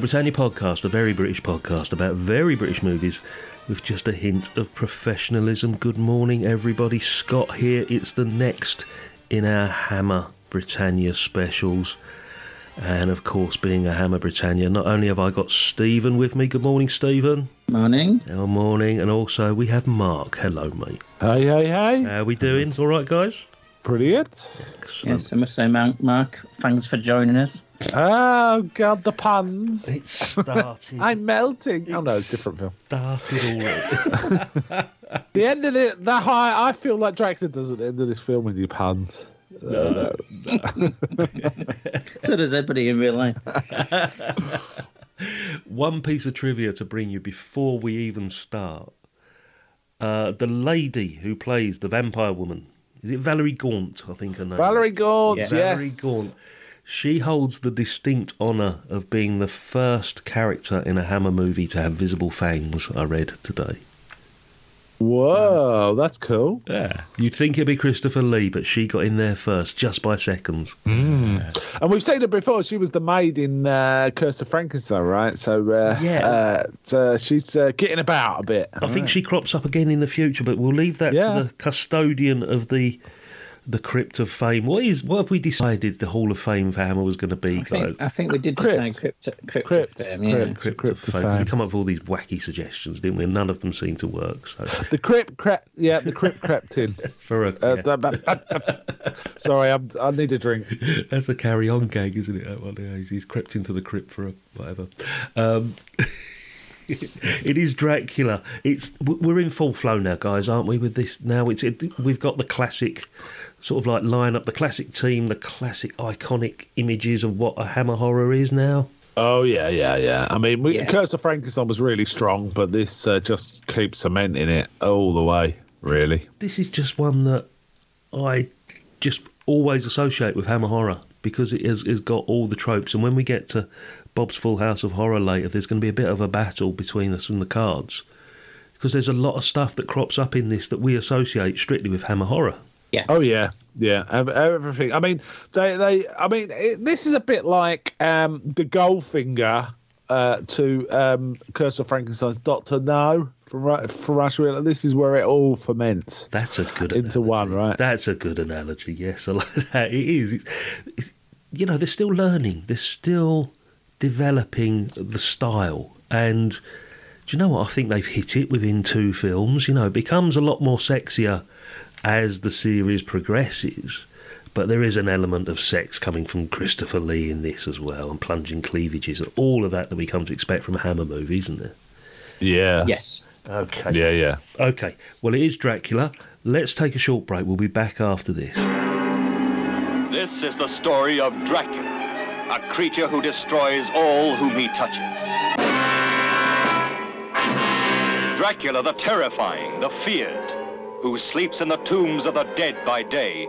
Britannia podcast, a very British podcast about very British movies with just a hint of professionalism. Good morning, everybody. Scott here. It's the next in our Hammer Britannia specials. And of course, being a Hammer Britannia, not only have I got Stephen with me. Good morning, Stephen. Morning. Good morning. And also, we have Mark. Hello, mate. Hey, hey, hey. How are we doing? All right, guys? Pretty good. Excellent. Yes, I must say, Mark, Mark, thanks for joining us. Oh, God, the puns. It started. I'm melting. Oh, no, it's a different film. started already. The end of it, that high, I feel like Dracula does at the end of this film with your puns. Uh, So does everybody in real life. one piece of trivia to bring you before we even start. Uh, the lady who plays the vampire woman, is it Valerie Gaunt? I think her name. Valerie Gaunt, Yeah. yes. Valerie Gaunt. She holds the distinct honour of being the first character in a Hammer movie to have visible fangs. I read today. Whoa, that's cool. Yeah, you'd think it'd be Christopher Lee, but she got in there first, just by seconds. And we've seen her before. She was the maid in uh, Curse of Frankenstein, right? So, uh, Yeah. uh, so she's uh, getting about a bit. I think she crops up again in the future, but we'll leave that Yeah. to the custodian of the the crypt of fame. What is what have we decided the Hall of Fame for Hammer was going to be? I think. I think we did Crypt. decide crypt, crypt, Crypt, film, yeah. crypt. Crypt, Crypt of of Fame. Fame. We come up with all these wacky suggestions, didn't we? None of them seem to work. So The crypt crept, yeah, the crypt crept in. for a Uh, yeah, Sorry, I'm, I need a drink. that's a carry on gag, isn't it? That one, yeah, he's, he's crept into the crypt for a whatever. Um, it is Dracula. It's we're in full flow now, guys, aren't we? With this now, it's it, we've got the classic sort of like line up the classic team, the classic iconic images of what a Hammer horror is now. Oh yeah, yeah, yeah. I mean, we, Yeah. Curse of Frankenstein was really strong, but this uh, just keeps cementing it all the way. Really. This is just one that I just always associate with Hammer horror because it has, has got all the tropes. And when we get to Bob's Full House of Horror later, there's going to be a bit of a battle between us and the cards because there's a lot of stuff that crops up in this that we associate strictly with Hammer horror. Oh yeah, yeah. Everything. I mean, they, they. I mean, it, this is a bit like um, the Goldfinger uh, to um, Curse of Frankenstein's Doctor No from Ru- from Russia. This is where it all ferments. That's a good Into one, right? That's a good analogy. Yes, I like that. It is. It's, it's, you know, they're still learning. They're still developing the style. And do you know what? I think they've hit it within two films. You know, it becomes a lot more sexier as the series progresses. But there is an element of sex coming from Christopher Lee in this as well, and plunging cleavages, and all of that that we come to expect from a Hammer movie, isn't there? Yeah. Yes. Okay. Yeah, yeah. Okay, well, it is Dracula. Let's take a short break. We'll be back after this. This is the story of Dracula, a creature who destroys all whom he touches. Dracula the terrifying, the feared, who sleeps in the tombs of the dead by day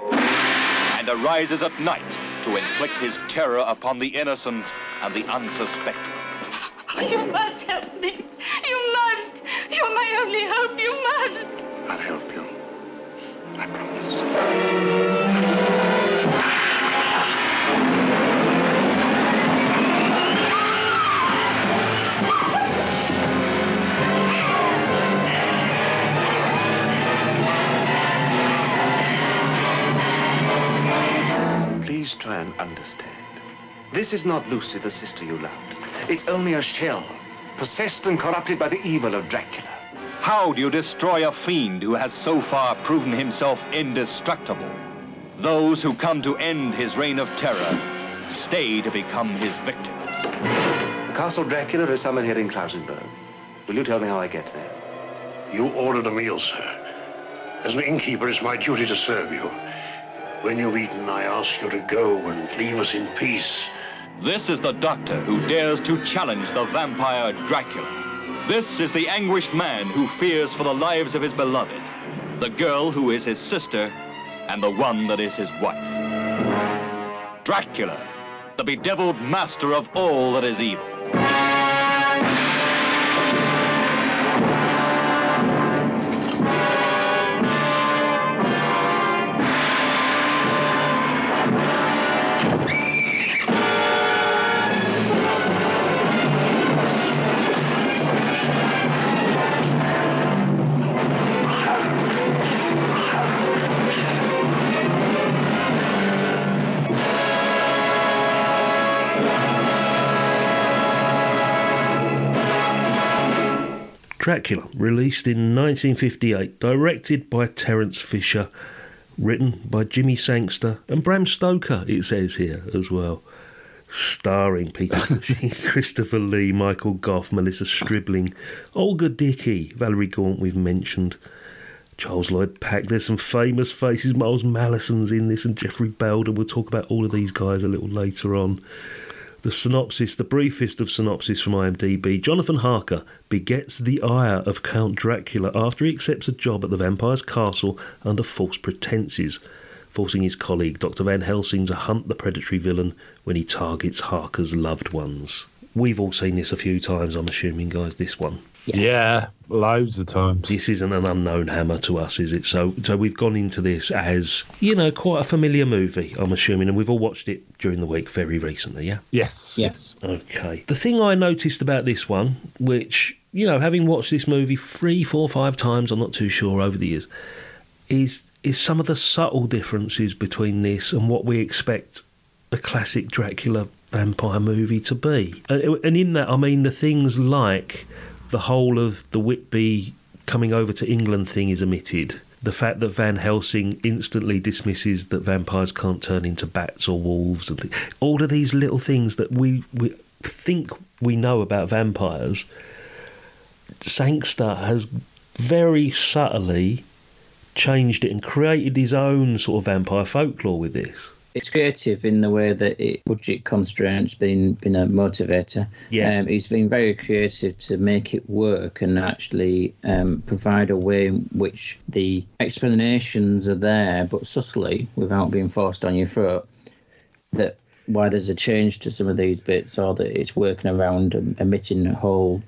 and arises at night to inflict his terror upon the innocent and the unsuspecting. You must help me. You must. You're my only hope. You must. I'll help you. I promise. Please try and understand. This is not Lucy, the sister you loved. It's only a shell, possessed and corrupted by the evil of Dracula. How do you destroy a fiend who has so far proven himself indestructible? Those who come to end his reign of terror stay to become his victims. Castle Dracula is somewhere here in Klausenburg. Will you tell me how I get there? You ordered a meal, sir. As an innkeeper, it's my duty to serve you. When you've eaten, I ask you to go and leave us in peace. This is the doctor who dares to challenge the vampire Dracula. This is the anguished man who fears for the lives of his beloved, the girl who is his sister, and the one that is his wife. Dracula, the bedeviled master of all that is evil. Dracula, released in 1958, directed by Terence Fisher, written by Jimmy Sangster and Bram Stoker, it says here as well. Starring Peter Cushing, Christopher Lee, Michael Gough, Melissa Stribling, Olga Dickie, Valerie Gaunt, we've mentioned, Charles Lloyd Pack. There's some famous faces. Miles Malleson's in this, and Geoffrey Bayldon. We'll talk about all of these guys a little later on. The synopsis, the briefest of synopsis from IMDb Jonathan Harker begets the ire of Count Dracula after he accepts a job at the vampire's castle under false pretences, forcing his colleague Dr. Van Helsing to hunt the predatory villain when he targets Harker's loved ones. We've all seen this a few times, I'm assuming, guys, this one. Yeah, loads of times. This isn't an unknown hammer to us, is it? So, so we've gone into this as you know quite a familiar movie. I'm assuming, and we've all watched it during the week very recently. Yeah. Yes. Yes. Okay. The thing I noticed about this one, which you know, having watched this movie three, four, five times, I'm not too sure over the years, is is some of the subtle differences between this and what we expect a classic Dracula vampire movie to be. And, and in that, I mean the things like the whole of the Whitby coming over to England thing is omitted. The fact that Van Helsing instantly dismisses that vampires can't turn into bats or wolves, and th- all of these little things that we, we think we know about vampires, Sangster has very subtly changed it and created his own sort of vampire folklore with this. It's creative in the way that it, budget constraints been been a motivator. Yeah. um, he's been very creative to make it work and actually um, provide a way in which the explanations are there, but subtly, without being forced on your throat. That why there's a change to some of these bits, or that it's working around um, omitting whole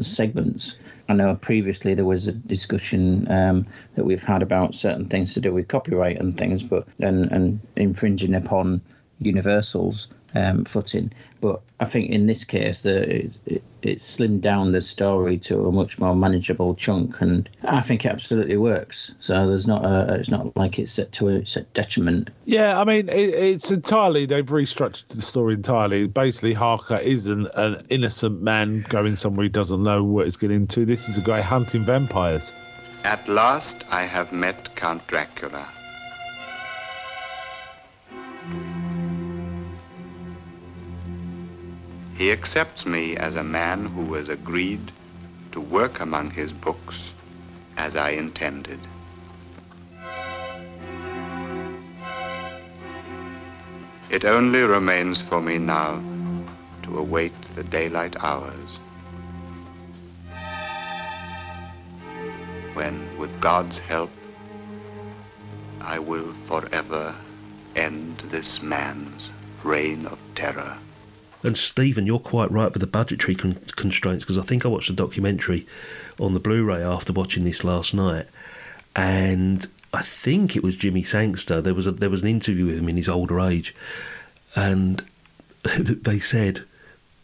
segments. I know previously there was a discussion um, that we've had about certain things to do with copyright and things, but and, and infringing upon Universal's um, footing. But I think in this case, the, it, it, it slimmed down the story to a much more manageable chunk, and I think it absolutely works. So there's not a, it's not like it's set to a set detriment. Yeah, I mean, it, it's entirely, they've restructured the story entirely. Basically, Harker is an, an innocent man going somewhere he doesn't know what he's getting into. This is a guy hunting vampires. At last, I have met Count Dracula. He accepts me as a man who has agreed to work among his books as I intended. It only remains for me now to await the daylight hours. When, with God's help, I will forever end this man's reign of terror. And Stephen, you're quite right with the budgetary con- constraints because I think I watched a documentary on the Blu-ray after watching this last night, and I think it was Jimmy Sangster. There was a, there was an interview with him in his older age, and they said.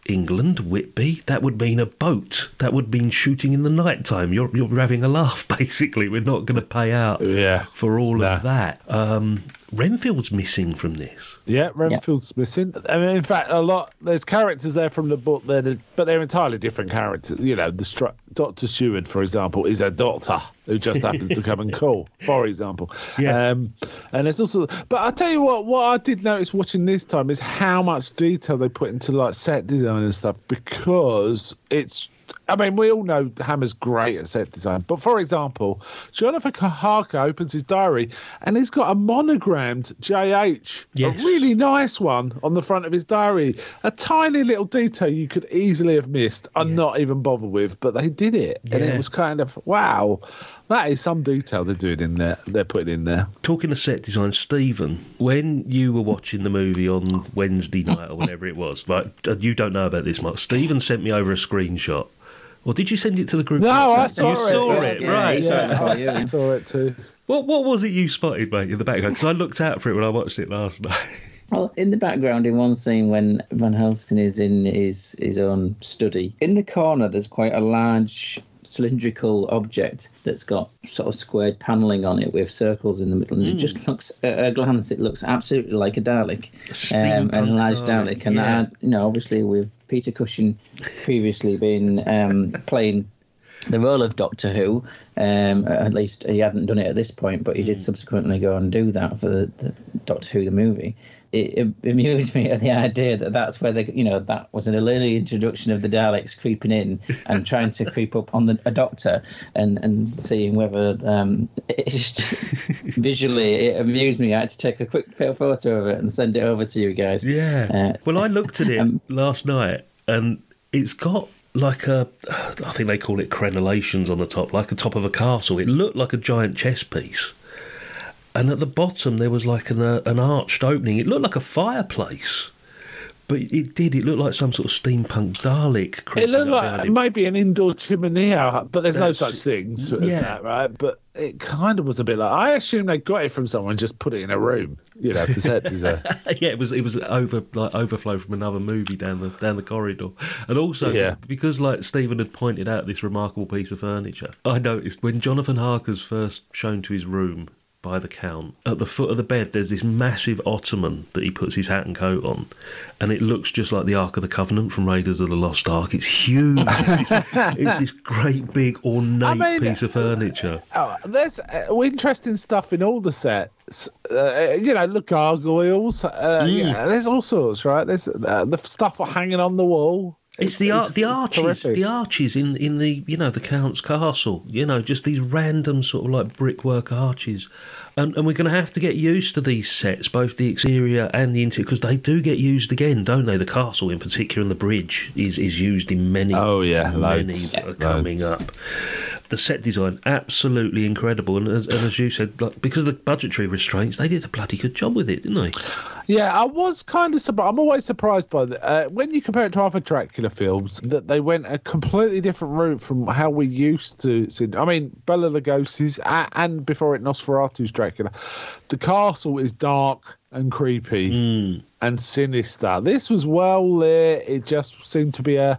England, Whitby, that would mean a boat. That would mean shooting in the night time. You're, you're having a laugh, basically. We're not going to pay out Yeah. for all Nah. of that. Um, Renfield's missing from this. Yeah, Renfield's missing. I mean, in fact, a lot. There's characters there from the book there, that- but they're entirely different characters. You know, the Doctor Seward, for example, is a doctor. Who just happens to come and call, for example. Yeah. Um, and there's also, but I tell you what, what I did notice watching this time is how much detail they put into like set design and stuff because it's. I mean, we all know Hammer's great at set design, but for example, Jonathan Harker opens his diary and he's got a monogrammed JH, Yes. a really nice one on the front of his diary. A tiny little detail you could easily have missed and not even bother with, but they did it, and it was kind of wow. That is some detail they're doing in there. They're putting in there. Talking of set design, Stephen, when you were watching the movie on Wednesday night or whenever it was, like uh, you don't know about this, Mark. Stephen sent me over a screenshot. Or did you send it to the group? No, I chat? saw you it. saw yeah, it, yeah, right? he saw it before you. I saw it too. What what was it you spotted, mate, in the background? Because I looked out for it when I watched it last night. Well, in the background, in one scene when Van Helsing is in his his own study, in the corner there's quite a large cylindrical object that's got sort of squared paneling on it with circles in the middle, and it just looks at a glance it looks absolutely like a Dalek, um, and a Steampunk large Dalek, Dalek, and yeah. uh, you know obviously with Peter Cushing previously been um, playing the role of Doctor Who. Um, at least he hadn't done it at this point, but he did subsequently go and do that for the, the Doctor Who the movie. It, it amused me at the idea that that's where the you know that was an early introduction of the Daleks creeping in and trying to creep up on the, a Doctor and and seeing whether um, just visually it amused me. I had to take a quick photo of it and send it over to you guys. Yeah. Uh, well, I looked at it um, last night, and it's got like a, I think they call it crenellations on the top, like the top of a castle. It looked like a giant chess piece, and at the bottom there was like an uh, an arched opening. It looked like a fireplace. But it did. It looked like some sort of steampunk Dalek. It looked like behind him. maybe an indoor chimney, but there's no such things as yeah. that, right? But it kind of was a bit like I assume they got it from someone and just put it in a room, you know, for set design. yeah, it was it was over like overflow from another movie down the down the corridor, and also Yeah. because like Stephen had pointed out this remarkable piece of furniture, I noticed when Jonathan Harker's first shown to his room by the Count at the foot of the bed, there's this massive ottoman that he puts his hat and coat on, and it looks just like the Ark of the Covenant from Raiders of the Lost Ark. It's huge. it's, this, it's this great big ornate mean, piece of furniture. Oh, there's uh, interesting stuff in all the sets. Uh, you know, the gargoyles. Uh, Mm. yeah, there's all sorts, right? There's uh, the stuff hanging on the wall. It's, the ar- the arches, the arches in in the you know the count's castle. You know, just these random sort of like brickwork arches, and and we're going to have to get used to these sets, both the exterior and the interior, because they do get used again, don't they? The castle in particular, and the bridge is is used in many. Oh, yeah, many loads. that are coming Loads. up. The set design absolutely incredible, and as, and as you said, like, because of the budgetary restraints, they did a bloody good job with it, didn't they? Yeah, I was kind of surprised. I'm always surprised by that. Uh, when you compare it to other Dracula films, that they went a completely different route from how we used to see. I mean, Bela Lugosi's a- and before it Nosferatu's Dracula, the castle is dark and creepy and sinister. This was well lit. It just seemed to be a.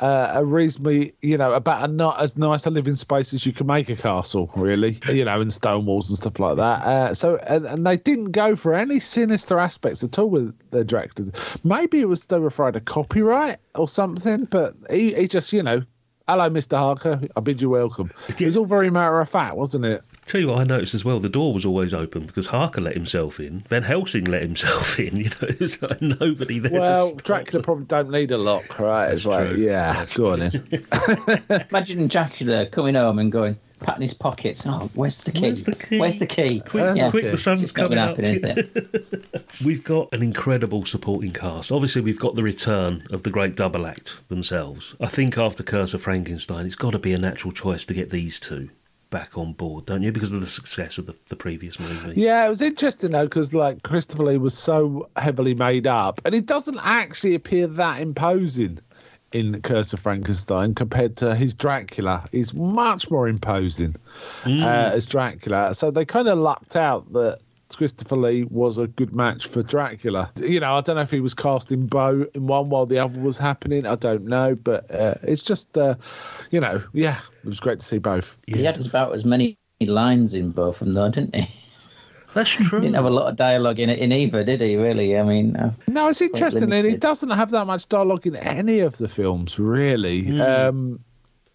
Uh, a reasonably, you know, about a not as nice a living space as you can make a castle, really, you know, and stone walls and stuff like that. Uh, so, and, and they didn't go for any sinister aspects at all with the Dracula. Maybe it was they were afraid of copyright or something, but he, he just, you know, hello, Mr. Harker, I bid you welcome. It was all very matter of fact, wasn't it? Tell you what, I noticed as well. The door was always open because Harker let himself in. Van Helsing let himself in. You know, it was like nobody there. Well, to stop Dracula probably don't need a lock, right? it's like, true. yeah, go on in. Imagine Dracula coming home and going, patting his pockets. Oh, where's the key? Where's the key? Where's the key? Quick, Yeah. quick, the sun's It's coming up. happen, is it? We've got an incredible supporting cast. Obviously, we've got the return of the great double act themselves. I think after Curse of Frankenstein, it's got to be a natural choice to get these two back on board, don't you? Because of the success of the, the previous movie. Yeah, it was interesting though because like Christopher Lee was so heavily made up, and he doesn't actually appear that imposing in Curse of Frankenstein compared to his Dracula. He's much more imposing uh, as Dracula. So they kind of lucked out that. Christopher Lee was a good match for Dracula. You know, I don't know if he was casting Bo in one while the other was happening. I don't know, but uh, it's just, uh, you know, yeah, it was great to see both. He had about as many lines in both of them, though, didn't he? That's true. Didn't have a lot of dialogue in it in either, did he? Really? I mean, uh, No, it's interesting, and he doesn't have that much dialogue in any of the films, really. Hmm. Um,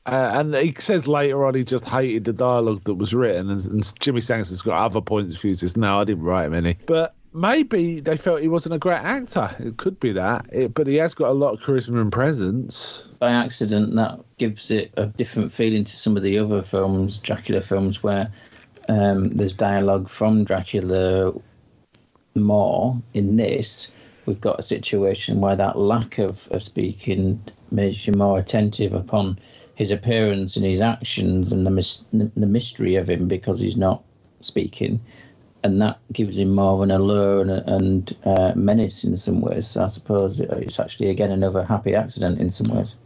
Uh, and he says later on he just hated the dialogue that was written, and, and Jimmy Sanderson's got other points of view. He says, "No, I didn't write him any." But maybe they felt he wasn't a great actor. It could be that, it, but he has got a lot of charisma and presence. By accident, that gives it a different feeling to some of the other films, Dracula films, where um, there's dialogue from Dracula more. In this, we've got a situation where that lack of, of speaking makes you more attentive upon his appearance and his actions and the mis- the mystery of him because he's not speaking, and that gives him more of an allure and, and uh, menace in some ways. I suppose it's actually again another happy accident in some ways.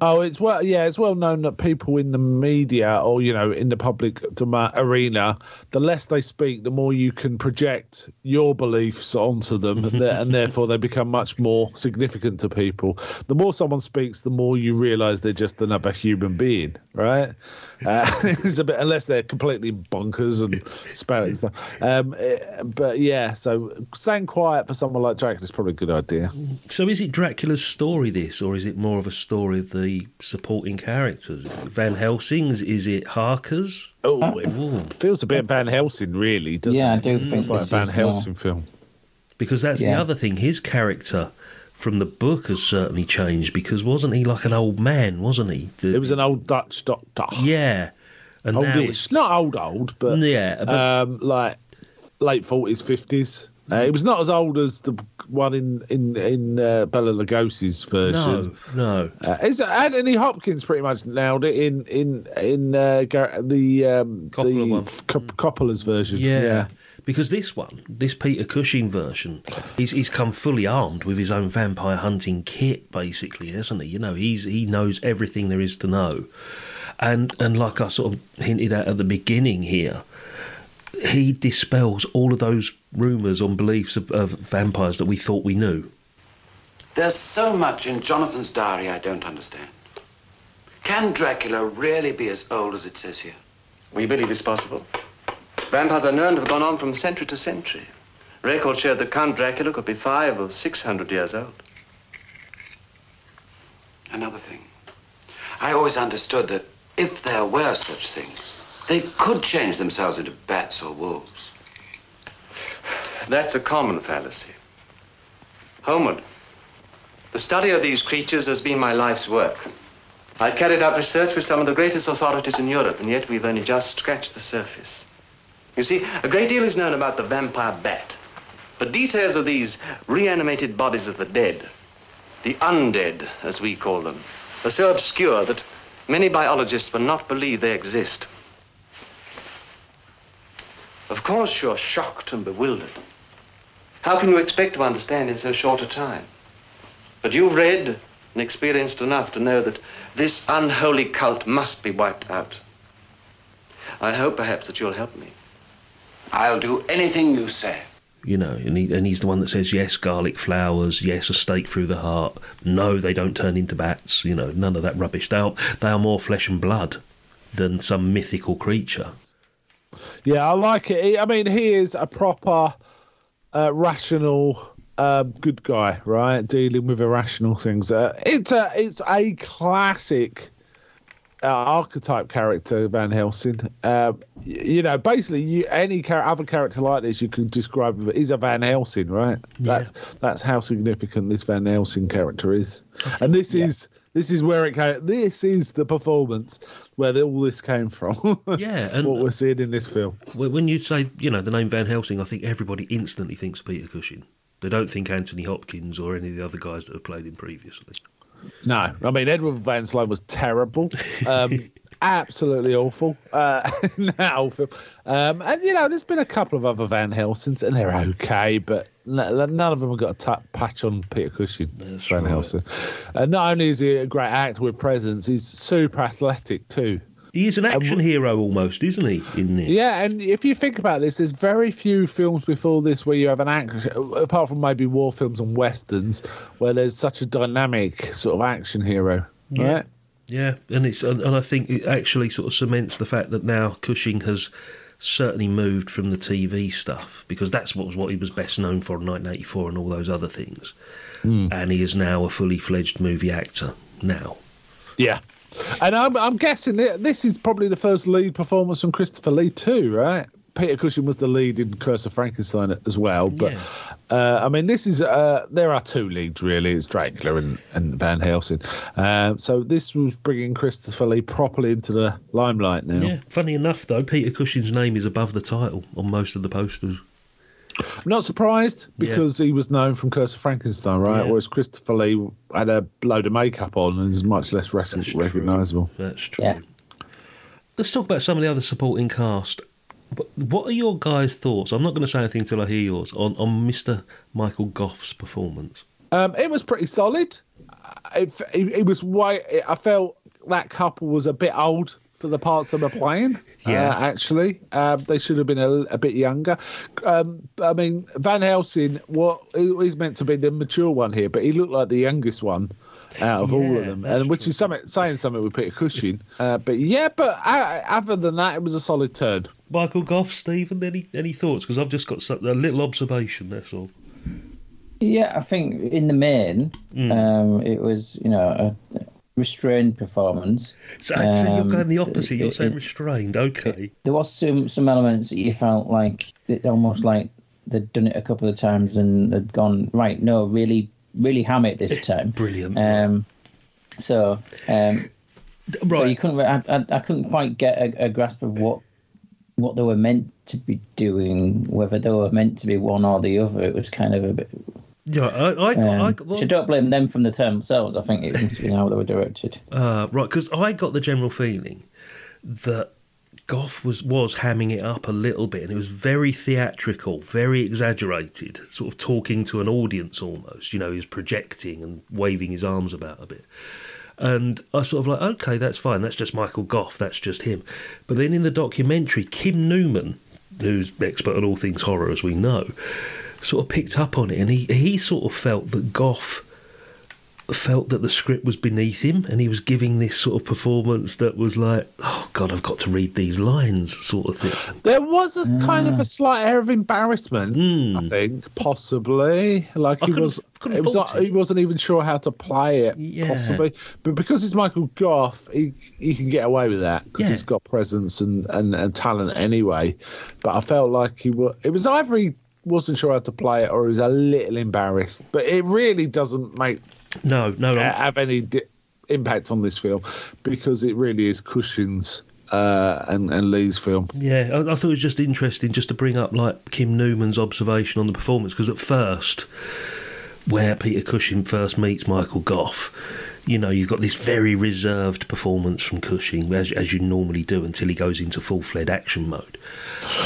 Oh, it's well, yeah, it's well known that people in the media or you know in the public arena, the less they speak, the more you can project your beliefs onto them, and, and therefore they become much more significant to people. The more someone speaks, the more you realise they're just another human being, right? Uh, it's a bit unless they're completely bonkers and spouting stuff. Um, eh, but yeah, so staying quiet for someone like Dracula is probably a good idea. So is it Dracula's story, this, or is it more of a story of the supporting characters? Van Helsing's? Is it Harker's? Oh, it feels a bit Van Helsing, really, doesn't Yeah, I it? do think It's like a Van is, Helsing film. Because that's the other thing. His character from the book has certainly changed because wasn't he like an old man, wasn't he? The- It was an old Dutch doctor. yeah. And now it's- not old, old, but Yeah, but- um, like late forties, fifties. Uh, it was not as old as the one in in in uh, Bela Lugosi's version. no, no. Uh, is Anthony Hopkins pretty much nailed it in in in uh, the um, Coppola the f- Coppola's version? Yeah. Because this one, this Peter Cushing version, he's he's come fully armed with his own vampire hunting kit, basically, hasn't he? You know, he's he knows everything there is to know, and and like I sort of hinted at at the beginning here, he dispels all of those rumours on beliefs of, of vampires that we thought we knew. There's so much in Jonathan's diary I don't understand. Can Dracula really be as old as it says here? We believe it's possible. Vampires are known to have gone on from century to century. Records showed that Count Dracula could be five or six hundred years old. Another thing. I always understood that if there were such things, they could change themselves into bats or wolves. That's a common fallacy. Holmwood, the study of these creatures has been my life's work. I've carried out research with some of the greatest authorities in Europe, and yet we've only just scratched the surface. You see, a great deal is known about the vampire bat, but details of these reanimated bodies of the dead, the undead, as we call them, are so obscure that many biologists will not believe they exist. Of course, you're shocked and bewildered. How can you expect to understand in so short a time? But you've read and experienced enough to know that this unholy cult must be wiped out. I hope perhaps that you'll help me. I'll do anything you say. You know, and, he, and he's the one that says yes, garlic flowers, yes, a stake through the heart. No, they don't turn into bats. You know, none of that rubbish. They are, they are more flesh and blood than some mythical creature. Yeah, I like it. I mean, he is a proper, uh, rational, um, good guy, right? Dealing with irrational things. Uh, it's a it's a classic uh, archetype character, Van Helsing. Uh, y- you know, basically, you, any char- other character like this, you could describe is a Van Helsing, right? That's that's how significant this Van Helsing character is, and this is. This is where it came. This is the performance where the, all this came from. Yeah, and- what we're seeing in this film. When you say, you know, the name Van Helsing, I think everybody instantly thinks Peter Cushing. They don't think Anthony Hopkins or any of the other guys that have played him previously. No, I mean Edward Van Sloan was terrible, um, absolutely awful. Uh, in that whole film, um, and you know, there's been a couple of other Van Helsings, and they're okay, but n- none of them have got a ta patch on Peter Cushing. Van right. Helsing, and not only is he a great actor with presence, he's super athletic too. He is an action hero almost, isn't he? In this, Yeah, and if you think about this, there's very few films before this where you have an action, apart from maybe war films and westerns, where there's such a dynamic sort of action hero. Yeah. Right? Yeah, and it's and, and I think it actually sort of cements the fact that now Cushing has certainly moved from the TV stuff because that's what was what he was best known for in 1984 and all those other things, Hmm. and he is now a fully fledged movie actor now. Yeah, And I'm, I'm guessing this is probably the first lead performance from Christopher Lee too, right? Peter Cushing was the lead in Curse of Frankenstein as well, but Yeah. uh, I mean, this is uh, there are two leads really. It's Dracula and, and Van Helsing. Um, so this was bringing Christopher Lee properly into the limelight now. Yeah. Funny enough, though, Peter Cushing's name is above the title on most of the posters. I'm not surprised because he was known from Curse of Frankenstein, right? Yeah. Whereas Christopher Lee had a load of makeup on and is much less rec- That's true. recognisable. That's true. Yeah. Let's talk about some of the other supporting cast. But what are your guys' thoughts? I'm not going to say anything until I hear yours on, on Mr. Michael Gough's performance. Um, it was pretty solid. It, it, it was way. I felt that couple was a bit old for the parts they were playing. Yeah. uh, actually, um, they should have been a, a bit younger. Um, I mean, Van Helsing, what he's meant to be the mature one here, but he looked like the youngest one out of all of them, that's and which is something saying something with Peter Cushing. Uh, but yeah, but uh, other than that, it was a solid turn. Michael Gough, Stephen, any any thoughts? Because I've just got some, a little observation. That's all. Yeah, I think in the main, Mm. um, it was you know a restrained performance. So, so you're Um, going the opposite. You're it- saying it- restrained. Okay. There was some some elements that you felt like it almost like they'd done it a couple of times and they'd gone right. No, really, really ham it this time. Brilliant. Um, so, um, so you couldn't. I, I, I couldn't quite get a, a grasp of what what they were meant to be doing. Whether they were meant to be one or the other. It was kind of a bit. Yeah, I, I, Um, I, I don't blame them from the term themselves. I think it must been how they were directed. Uh, right, because I got the general feeling that Gough was was hamming it up a little bit, and it was very theatrical, very exaggerated, sort of talking to an audience almost. You know, he was projecting and waving his arms about a bit. And I sort of like, okay, that's fine. That's just Michael Gough. That's just him. But then in the documentary, Kim Newman, who's expert on all things horror, as we know, sort of picked up on it, and he he sort of felt that Gough felt that the script was beneath him and he was giving this sort of performance that was like, oh God, I've got to read these lines, sort of thing. There was a kind of a slight air of embarrassment, I hmm. think, possibly. Like I he was, couldn't it was fault like, he wasn't even sure how to play it, Yeah. possibly. But because it's Michael Gough, he he can get away with that because Yeah. he's got presence and, and, and talent anyway. But I felt like he was. It was either he wasn't sure how to play it or he was a little embarrassed. But it really doesn't make No, no, no. have any di- impact on this film because it really is Cushing's uh, and and Lee's film. Yeah, I, I thought it was just interesting just to bring up like Kim Newman's observation on the performance because at first, where Peter Cushing first meets Michael Gough, you know, you've got this very reserved performance from Cushing as, as you normally do until he goes into full fledged action mode.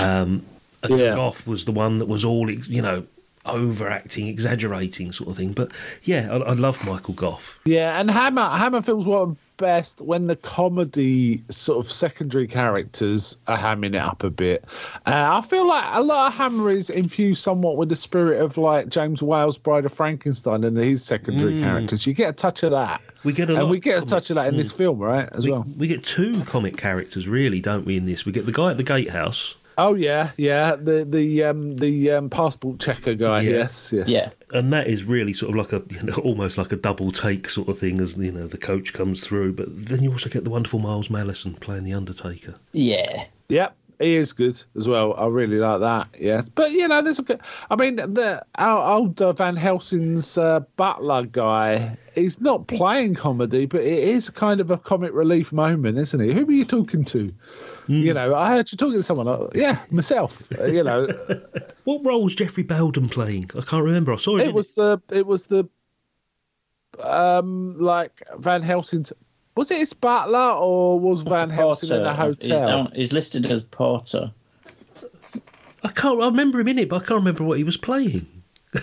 Um, and Yeah. Gough was the one that was all you know overacting, exaggerating sort of thing. But yeah, I, I love Michael Gough. Yeah, and Hammer Hammer films work best when the comedy sort of secondary characters are hamming it up a bit. Uh, I feel like a lot of Hammer is infused somewhat with the spirit of like James Whale's Bride of Frankenstein and his secondary characters. You get a touch of that. We get a and we get a of touch of that in this film, right? As We, well. we get two comic characters, really, don't we? In this, we get the guy at the gatehouse. Oh yeah, yeah. The the um the um passport checker guy. Yeah. Yes, yes. Yeah. and that is really sort of like a you know, almost like a double take sort of thing as you know the coach comes through. But then you also get the wonderful Miles Malleson playing the Undertaker. Yeah. Yep, he is good as well. I really like that. Yes, but you know, there's a good. I mean, the our old uh, Van Helsing's uh, butler guy. He's not playing comedy, but it is kind of a comic relief moment, isn't it? Who are you talking to? You know, I heard you talking to someone. uh, Yeah, myself. Uh, you know, What role was Geoffrey Bayldon playing? I can't remember. I saw it. it was the it was the um like Van Helsing's. Was it his butler or was Van Helsing in a Porter. He's, hotel? down, he's listed as Porter. I can't. I remember him in it, but I can't remember what he was playing.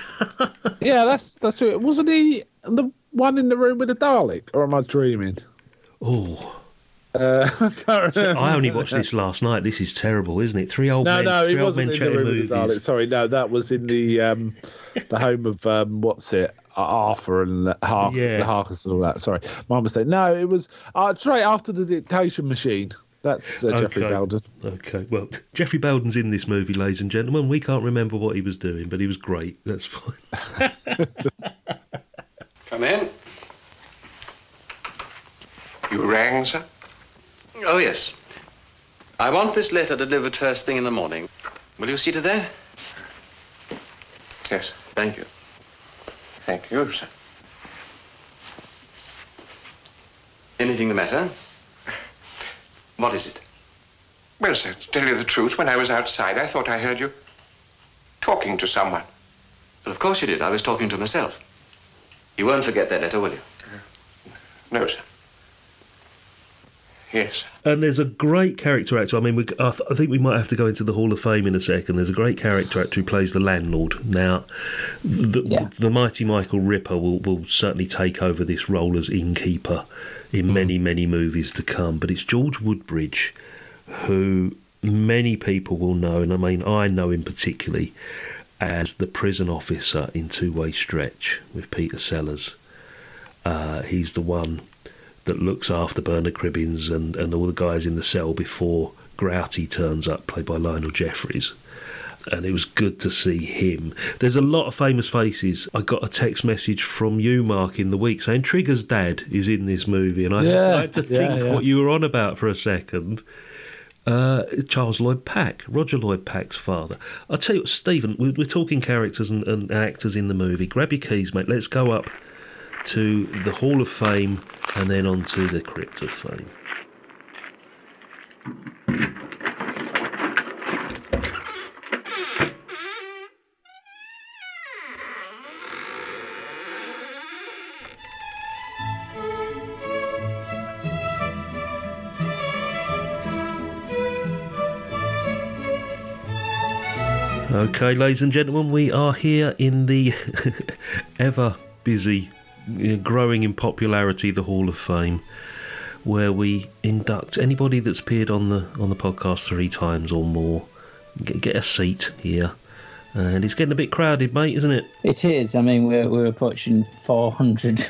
Yeah, that's that's it. Wasn't he the one in the room with the Dalek, or am I dreaming? Oh, Uh, I. I only watched this last night. This is terrible, isn't it? Three old No, men. no, he three old wasn't in the chatting room with the Dalek. movies. Sorry, no, that was in the um, the home of um, what's it, Uh, Arthur and Har- Yeah. the Harkers and all that. Sorry, my mistake. No, it was uh, straight after the dictation machine. That's uh, Geoffrey Okay. Bayldon. Okay, well, Geoffrey Bayldon's in this movie, ladies and gentlemen. We can't remember what he was doing, but he was great. That's fine. Come in. You rang, sir? Oh, yes. I want this letter delivered first thing in the morning. Will you see to that? Yes. Thank you. Thank you, sir. Anything the matter? What is it? Well, sir, to tell you the truth, when I was outside, I thought I heard you talking to someone. Well, of course you did. I was talking to myself. You won't forget that letter, will you? No, sir. Yes. And there's a great character actor. I mean, we, I, th- I think we might have to go into the Hall of Fame in a second. There's a great character actor who plays the landlord. Now, the, the mighty Michael Ripper will, will certainly take over this role as innkeeper in many, many movies to come. But it's George Woodbridge who many people will know, and I mean, I know him particularly as the prison officer in Two Way Stretch with Peter Sellers. Uh, he's the one that looks after Bernard Cribbins and, and all the guys in the cell before Grouty turns up, played by Lionel Jeffries. And it was good to see him. There's a lot of famous faces. I got a text message from you, Mark, in the week saying Trigger's dad is in this movie, and I, had, to, I had to yeah, think yeah. what you were on about for a second. Uh, Charles Lloyd Pack, Roger Lloyd Pack's father. I'll tell you what, Stephen, we're, we're talking characters and, and actors in the movie. Grab your keys, mate. Let's go up to the Hall of Fame and then on to the Crypt of Fame. Okay, ladies and gentlemen, we are here in the ever busy, you know, growing in popularity, the Hall of Fame, where we induct anybody that's appeared on the on the podcast three times or more. Get, get a seat here, and it's getting a bit crowded, mate, isn't it? It is. I mean, we're, we're approaching 400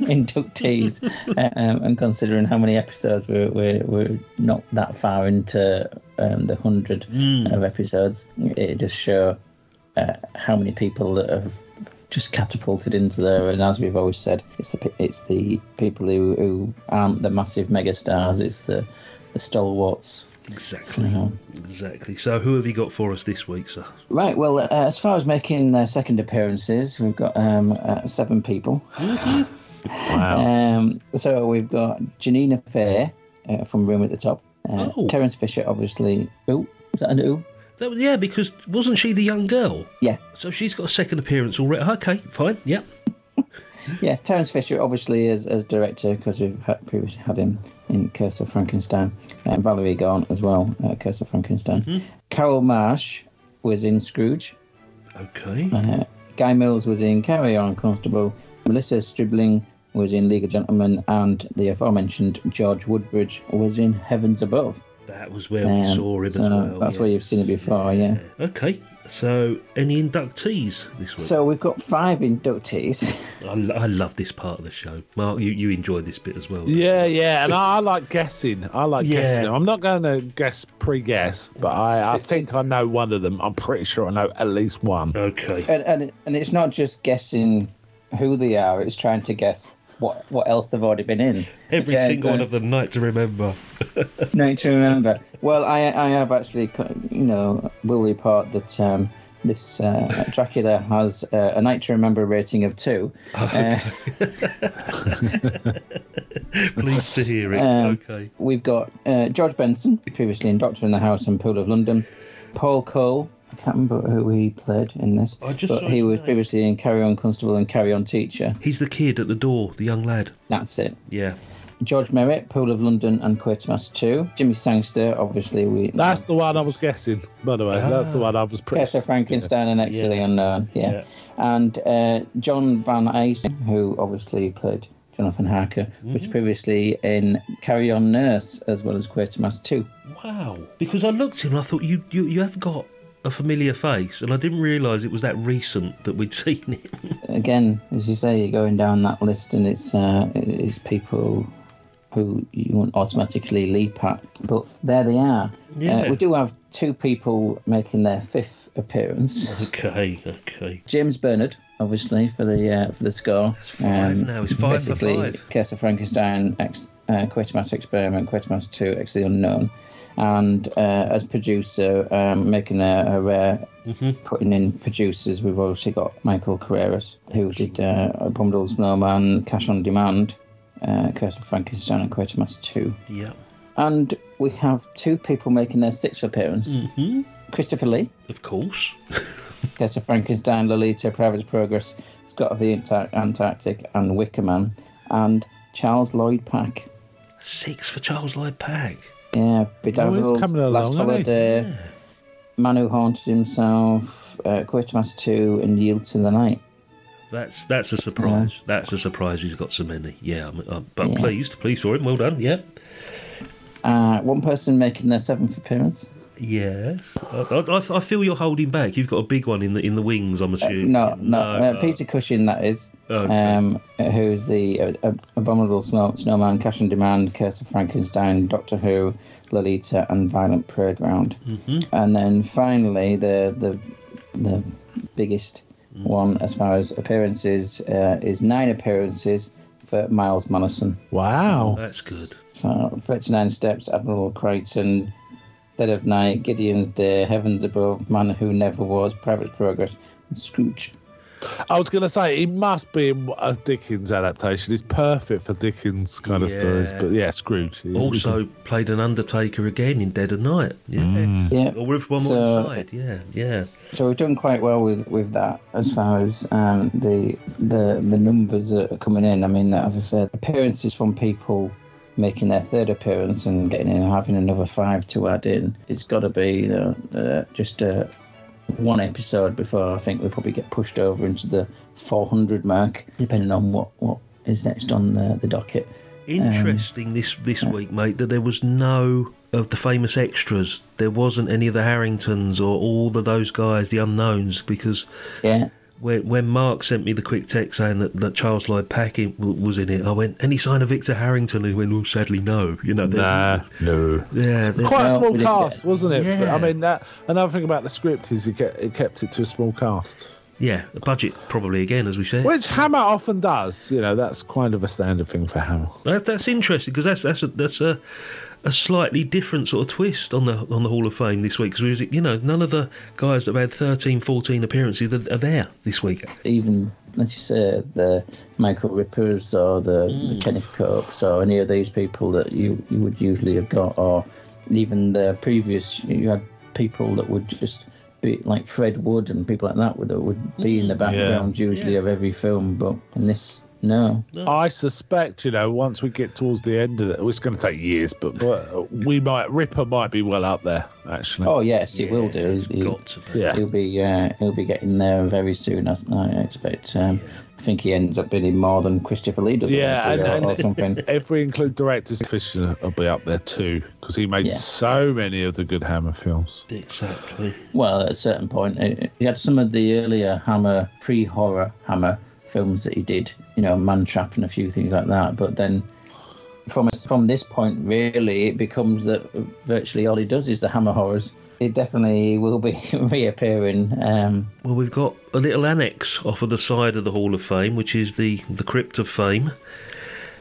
inductees, um, and considering how many episodes we're, we're, we're not that far into um, the 100 of episodes, it does show uh, how many people that have just catapulted into there. And as we've always said, it's the, it's the people who, who aren't the massive megastars, it's the, the stalwarts. Exactly. So, Exactly. So, who have you got for us this week, sir? Right. Well, uh, as far as making their second appearances, we've got um, uh, seven people. Um, so we've got Janina Faye uh, from Room at the Top. Uh, Oh. Terence Fisher, obviously. Ooh, was that an ooh? That was, yeah, because wasn't she the young girl? Yeah. So she's got a second appearance already. Okay, fine. Yep. Yeah, Terence Fisher, obviously, as, as director, because we've had, previously had him in Curse of Frankenstein. And Valerie Gaunt as well, uh, Curse of Frankenstein. Mm-hmm. Carol Marsh was in Scrooge. Okay. Uh, Guy Mills was in Carry On Constable. Melissa Stribling was in League of Gentlemen. And the aforementioned George Woodbridge was in Heavens Above. That was where we Um, saw him so as well. That's yeah. where you've seen it before, yeah. Okay. So, any inductees this week? So we've got five inductees. I, lo- I love this part of the show. Mark, you, you enjoy this bit as well. Yeah, yeah, and I, I like guessing. I like Yeah. guessing. I'm not going to guess pre-guess, but I, I think I know one of them. I'm pretty sure I know at least one. Okay. and, and and it's not just guessing who they are; it's trying to guess what what else they've already been in. Every Yeah, single one of them, night to remember. Night to remember. Well, I I have actually, you know, will report that um, this uh, Dracula has uh, a night to remember rating of two. Uh, Pleased to hear it. Um, okay. We've got uh, George Benson, previously in Doctor in the House and Pool of London. Paul Cole, I can't remember who he played in this, I just but saw he his was name. previously in Carry On Constable and Carry On Teacher. He's the kid at the door, the young lad. That's it. Yeah. George Merritt, Pool of London and Quatermass 2. Jimmy Sangster, obviously we. That's the one I was guessing, by the way. That's the one I was pretty Curse of Frankenstein and Exile Yeah. Unknown, yeah. Yeah. And uh, John Van Eyssen, who obviously played Jonathan Harker, Mm-hmm. was previously in Carry On Nurse as well as Quatermass 2. Wow. Because I looked at him and I thought, you, you, you have got a familiar face, and I didn't realise it was that recent that we'd seen him. again, as you say, you're going down that list, and it's uh, it's people who you won't automatically leap at, but there they are. Yeah. Uh, we do have two people making their fifth appearance. okay, okay. James Bernard, obviously for the uh, for the score. It's five now. It's five for five. Curse of Frankenstein, X, uh, Quatermass Experiment, Quatermass Two, X the Unknown, and uh, as producer, um, making a, a rare. Mm-hmm. Putting in producers, we've obviously got Michael Carreras, who did uh, Abominable Snowman, Cash on Demand, uh, Curse of Frankenstein, and Quatermass 2. Yeah. And we have two people making their sixth appearance Mm-hmm. Christopher Lee, Of course. Curse of Frankenstein, Lolita, Private Progress, Scott of the Antar- Antarctic, and Wicker Man, and Charles Lloyd Pack. Six for Charles Lloyd Pack. Yeah, Bedazzled, coming along, Last isn't he? Holiday, Man Who Haunted Himself, uh, Quatermass 2, and Yield to the Night. That's that's a surprise. That's a surprise. He's got so many. Yeah, I'm, I'm, but Yeah. pleased, pleased for him. Well done. Yeah. Uh, one person making their seventh appearance. Yes. I, I, I feel you're holding back. You've got a big one in the in the wings. I'm assuming. No, no, uh, uh, Peter Cushing, that is, Okay. um, who's the uh, uh, Abominable Snow, Snowman, Cash on Demand, Curse of Frankenstein, Doctor Who, Lolita, and Violent Playground. Mhm. And then finally, the the the biggest Mm. one as far as appearances uh, is nine appearances for Miles Malleson. Wow. That's good. So, 39 Steps, Admiral Crichton, Dead of Night, Gideon's Day, Heavens Above, Man Who Never Was, Private Progress, and Scrooge. I was going to say it must be a Dickens adaptation. It's perfect for Dickens kind of Yeah. stories. But yeah, Scrooge. Also played an Undertaker again in Dead of Night. Yeah. Mm. Yeah. Or with one So- more side. Yeah. Yeah. So we've done quite well with, with that as far as um, the the the numbers that are coming in. I mean, as I said, appearances from people making their third appearance and getting in and having another five to add in. It's got to be you know, uh, just uh, one episode before I think we probably get pushed over into the 400 mark, depending on what, what is next on the, the docket. Interesting this this week, mate, that there was no of the famous extras. There wasn't any of the Harringtons or all of those guys, the unknowns, because Yeah. When, when Mark sent me the quick text saying that, that Charles Lloyd Pack in, w- was in it, I went, any sign of Victor Harrington? And he went, oh, sadly, no. You know, Nah, no. Yeah, they're- Quite a small cast, get- wasn't it? But, I mean, that another thing about the script is it kept, it kept it to a small cast, yeah, the budget probably again, as we said. which Hammer often does. You know, that's kind of a standard thing for Hammer. That, that's interesting because that's that's a, that's a a slightly different sort of twist on the on the Hall of Fame this week because you know none of the guys that have had 13, 14 appearances are, are there this week. even let's just say the Michael Rippers or the, the mm. Kenneth Copes or any of these people that you, you would usually have got, or even the previous you had people that would just be like Fred Wood and people like that would that would be in the mm. background usually of every film, but in this no. I suspect, you know, once we get towards the end of it, it's going to take years, but, but we might Ripper might be well up there actually. Oh yes, he will do. It's He- got to be. Yeah. He'll be uh, he'll be getting there very soon. I, I expect. Um, I think he ends up being more than Christopher Lee does. Yeah, obviously, and, or, or something. if we include directors, Fisher will be up there too because he made Yeah. so many of the good Hammer films. Exactly. Well, at a certain point, uh, he had some of the earlier Hammer, pre-horror Hammer films that he did. You know, Man Trap and a few things like that. But then, from from this point, really, it becomes that virtually all he does is the Hammer horrors. It definitely will be reappearing. Um, Well, we've got a little annex off of the side of the Hall of Fame, which is the the Crypt of Fame.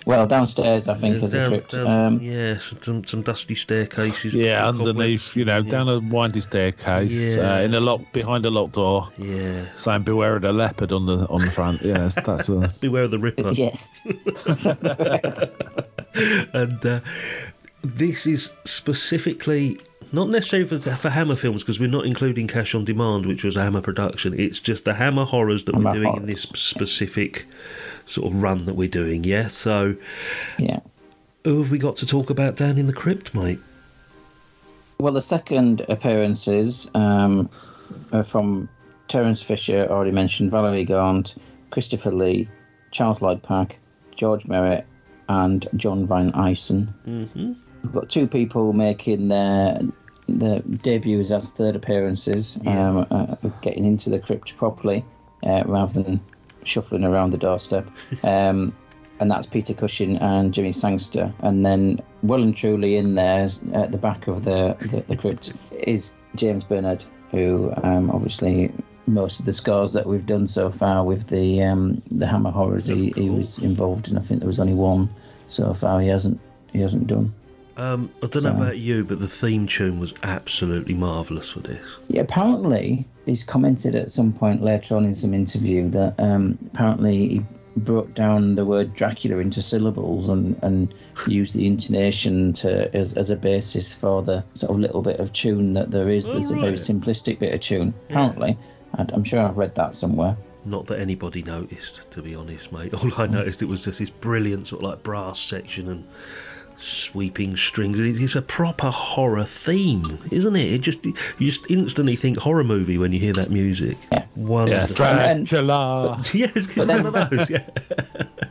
Well, downstairs, I think, as a Down- crypt. down- Um, yeah, some some dusty staircases. Yeah, underneath, you know, down a windy staircase, Yeah. uh, in a lock behind a locked door, Yeah. saying "Beware of the leopard" on the on the front. Yeah, that's, that's a Beware of the Ripper. yeah. and uh, this is specifically not necessarily for, for Hammer films because we're not including Cash on Demand, which was a Hammer production. It's just the Hammer horrors that Hammer we're doing in this specific sort of run that we're doing. Yeah. So, Yeah. who have we got to talk about down in the crypt, mate? Well, the second appearances um, are from Terence Fisher, already mentioned, Valerie Gaunt, Christopher Lee, Charles Lloyd Pack, George Merritt, and John Van Eyssen. Mm-hmm. We've got two people making their their debuts as third appearances, um, uh, getting into the crypt properly uh, rather than shuffling around the doorstep. Um, and that's Peter Cushing and Jimmy Sangster. And then, well and truly in there at the back of the, the, the crypt is James Bernard, who um, obviously most of the scores that we've done so far with the um, the Hammer horrors. He, he was involved in. I think there was only one so far. He hasn't he hasn't done. Um, I don't know about you, but the theme tune was absolutely marvellous for this. Yeah, apparently he's commented at some point later on in some interview that um, apparently he broke down the word Dracula into syllables and, and used the intonation to as, as a basis for the sort of little bit of tune that there is. There's a very simplistic bit of tune. Apparently, I- I'm sure I've read that somewhere. Not that anybody noticed, to be honest, mate. All I noticed it was just this brilliant sort of like brass section and sweeping strings. It's a proper horror theme, isn't it? It just you just instantly think horror movie when you hear that music. Yeah. Wonderful. Dracula. yes, it's one of those. Yeah.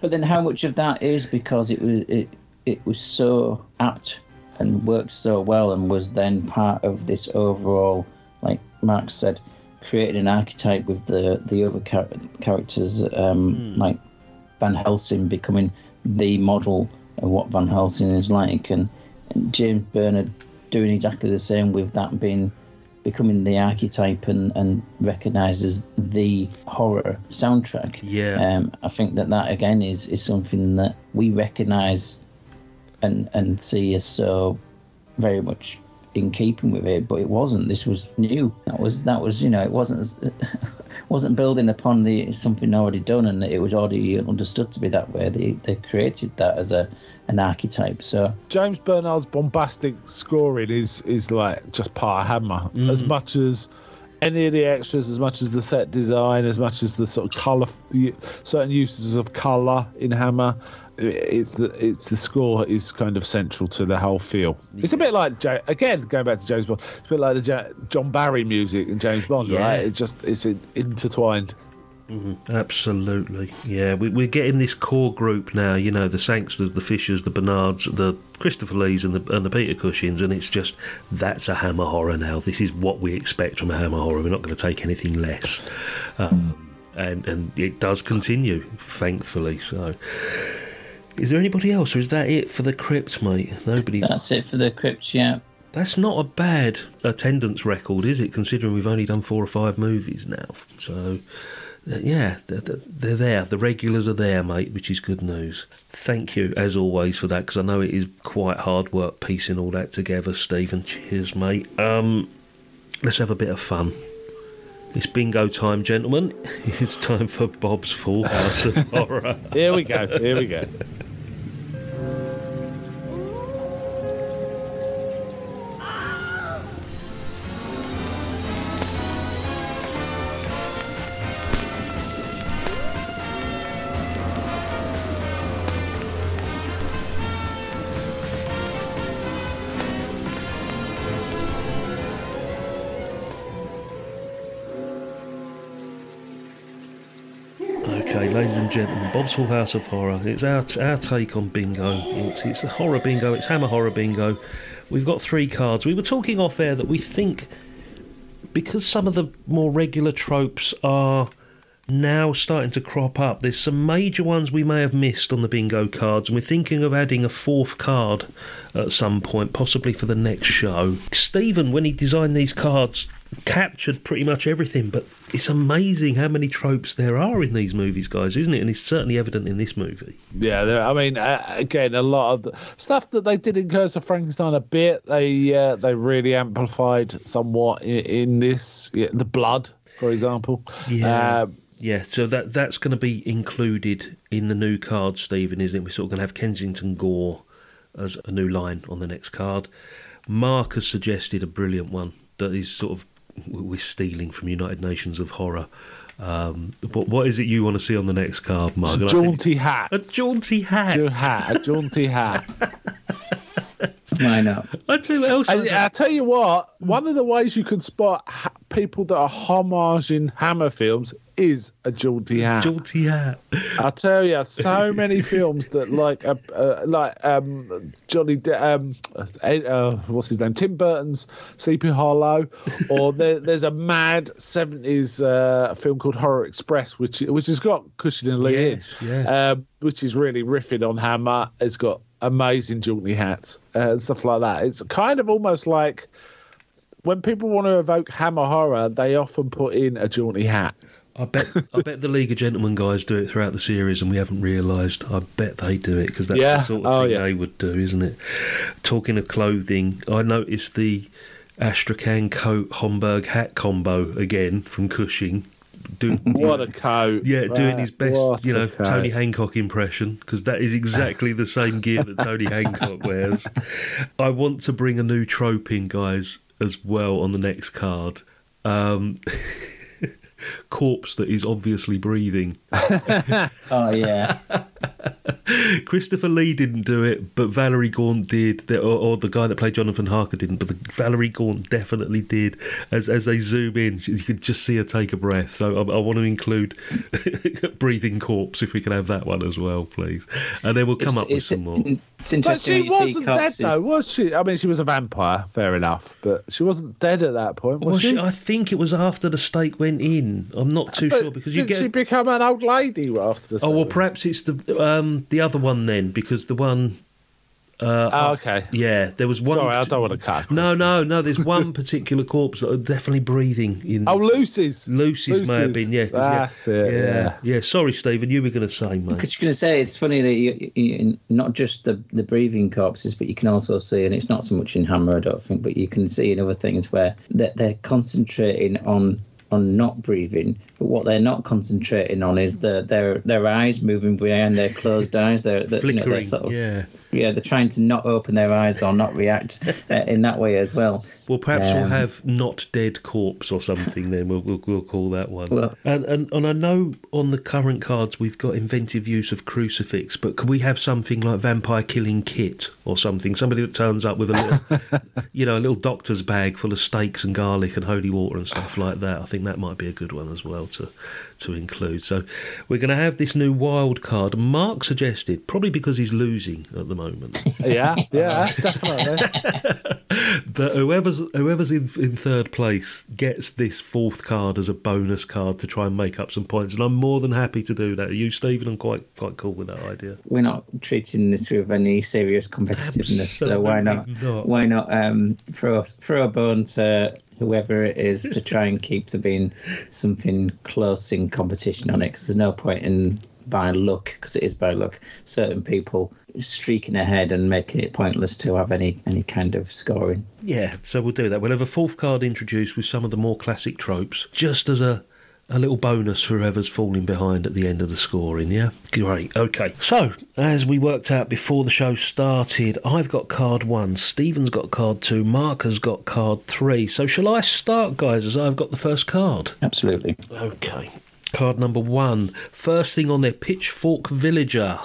But then, how much of that is because it was it it was so apt and worked so well and was then part of this overall, like Marx said, created an archetype with the the other char- characters, um, like Van Helsing becoming the model of what Van Helsing is like, and, and James Bernard doing exactly the same with that being becoming the archetype and, and recognised as the horror soundtrack. Yeah. Um, I think that that again is, is something that we recognise and and see as so very much in keeping with it, but it wasn't. This was new. That was that was you know it wasn't wasn't building upon the something already done, and it was already understood to be that way. They they created that as a an archetype. So James Bernard's bombastic scoring is is like just par hammer as mm. much as any of the extras, as much as the set design, as much as the sort of color, the certain uses of color in Hammer. It's the it's the score is kind of central to the whole feel. It's a bit like again going back to James Bond. It's a bit like the Ja- John Barry music in James Bond, Yeah. right? It just it's in- intertwined. Absolutely, yeah. We, we're getting this core group now. You know, the Sangsters, the Fishers, the Bernards, the Christopher Lees, and the and the Peter Cushings, and it's just that's a Hammer horror now. This is what we expect from a Hammer horror. We're not going to take anything less, um, and and it does continue, thankfully. So, is there anybody else, or is that it for the crypt, mate? Nobody. that's it for the crypt. Yeah. That's not a bad attendance record, is it? Considering we've only done four or five movies now. So, uh, yeah, they're, they're- they're there. The regulars are there, mate, which is good news. Thank you, as always, for that, because I know it is quite hard work piecing all that together, Stephen. Cheers, mate. Um, let's have a bit of fun. It's bingo time, gentlemen. It's time for Bob's Full House of Horror. Here we go. Here we go. Bob's Full House of Horror. It's our our take on bingo. It's it's the horror bingo. It's Hammer horror bingo. We've got three cards. We were talking off air that we think because some of the more regular tropes are now starting to crop up. There's some major ones we may have missed on the bingo cards, and we're thinking of adding a fourth card at some point, possibly for the next show. Stephen, when he designed these cards, captured pretty much everything, but it's amazing how many tropes there are in these movies, guys, isn't it? And it's certainly evident in this movie. Yeah, there- I mean, uh, again, a lot of the stuff that they did in Curse of Frankenstein a bit. They uh, they really amplified somewhat in, in this. Yeah, the blood, for example. Yeah. Um, Yeah, so that that's going to be included in the new card, Stephen, isn't it? We're sort of going to have Kensington Gore as a new line on the next card. Mark has suggested a brilliant one that is sort of we're stealing from United Nations of Horror. Um, but what is it you want to see on the next card, Mark? And I think- jaunty hat. A jaunty hat. Ja- hat. A jaunty hat. Why not? I tell you what else. I I, I tell you what, one of the ways you can spot ha- people that are homaging Hammer films is a jaunty hat. jaunty hat. I tell you, so many films that like uh, uh, like um, Johnny De- um, uh, uh, what's his name, Tim Burton's Sleepy Hollow, or there, there's a mad seventies uh, film called Horror Express, which which has got Cushing and Lee Yes, in, yeah. um, which is really riffing on Hammer. It's got amazing jaunty hats uh, and stuff like that. It's kind of almost like when people want to evoke Hammer horror, they often put in a jaunty hat. I bet I bet the League of Gentlemen guys do it throughout the series, and we haven't realised. I bet they do it because that's Yeah. the sort of Oh, thing yeah. they would do, isn't it? Talking of clothing, I noticed the Astrakhan coat Homburg hat combo again from Cushing. Do, What a coat! yeah, doing his best, what you know. Tony Hancock impression because that is exactly the same gear that Tony Hancock wears. I want to bring a new trope in, guys, as well on the next card. Um, corpse that is obviously breathing. Oh yeah, Christopher Lee didn't do it, but Valerie Gaunt did, or, or the guy that played Jonathan Harker didn't, but the, Valerie Gaunt definitely did. As as they zoom in, you could just see her take a breath. So I, I want to include breathing corpse if we can have that one as well, please. And then we'll come it's, up with some more. it's But she when you see wasn't dead though, was she? I mean, she was a vampire, fair enough, but she wasn't dead at that point, was Well, she? she, I think it was after the stake went in. I'm not too But sure because you did she become an old lady after? the Oh well, perhaps it's the um, the other one then, because the one. Uh, Oh, okay. Yeah, there was one. Sorry, I don't want to cut. No, no, no. There's one particular corpse that are definitely breathing in. Oh, Lucy's. Lucy's may have been, yeah. 'cause, That's yeah, it, Yeah, yeah. Sorry, Stephen, you were going to say, mate. Because you're going to say it's funny that you, you not just the the breathing corpses, but you can also see, and it's not so much in Hammer, I don't think, but you can see in other things where they're, they're concentrating on on not breathing, but what they're not concentrating on is the their their eyes moving behind their closed eyes. They're, they're you know, they're sort of, yeah. yeah, they're trying to not open their eyes or not react uh, in that way as well. Well, perhaps we'll Um, have not dead corpse or something. Then we'll, we'll, we'll call that one. Well- and, and and I know on the current cards we've got inventive use of crucifix, but could we have something like vampire killing kit or something? Somebody that turns up with a little, you know, a little doctor's bag full of steaks and garlic and holy water and stuff like that. I think that might be a good one as well to to include. So we're going to have this new wild card. Mark suggested probably because he's losing at the moment. Yeah, yeah, definitely. that whoever's whoever's in, in third place gets this fourth card as a bonus card to try and make up some points, and I'm more than happy to do that. Are you, Stephen? I'm quite quite cool with that idea. we're not treating this with any serious competitiveness. so why not? Not. Why not um, throw throw a bone to whoever it is to try and keep there being something close in competition on it? Because there's no point in by luck, because it is by luck. Certain people streaking ahead and making it pointless to have any any kind of scoring. Yeah, so we'll do that. We'll have a fourth card introduced with some of the more classic tropes, just as a a little bonus for whoever's falling behind at the end of the scoring, yeah? Great, okay. So, as we worked out before the show started, I've got card one, Stephen's got card two, Mark has got card three. So, shall I start, guys, as I've got the first card? Absolutely. Okay. Card number one. First thing on there, Pitchfork Villager.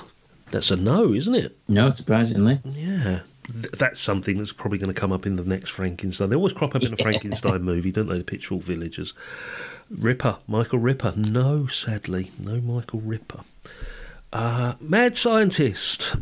That's a no, isn't it? No, surprisingly. Yeah. Th- That's something that's probably going to come up in the next Frankenstein. They always crop up in a Frankenstein movie, don't they? The Pitchfork Villagers. Ripper, Michael Ripper. No, sadly, no Michael Ripper. Uh, Mad Scientist.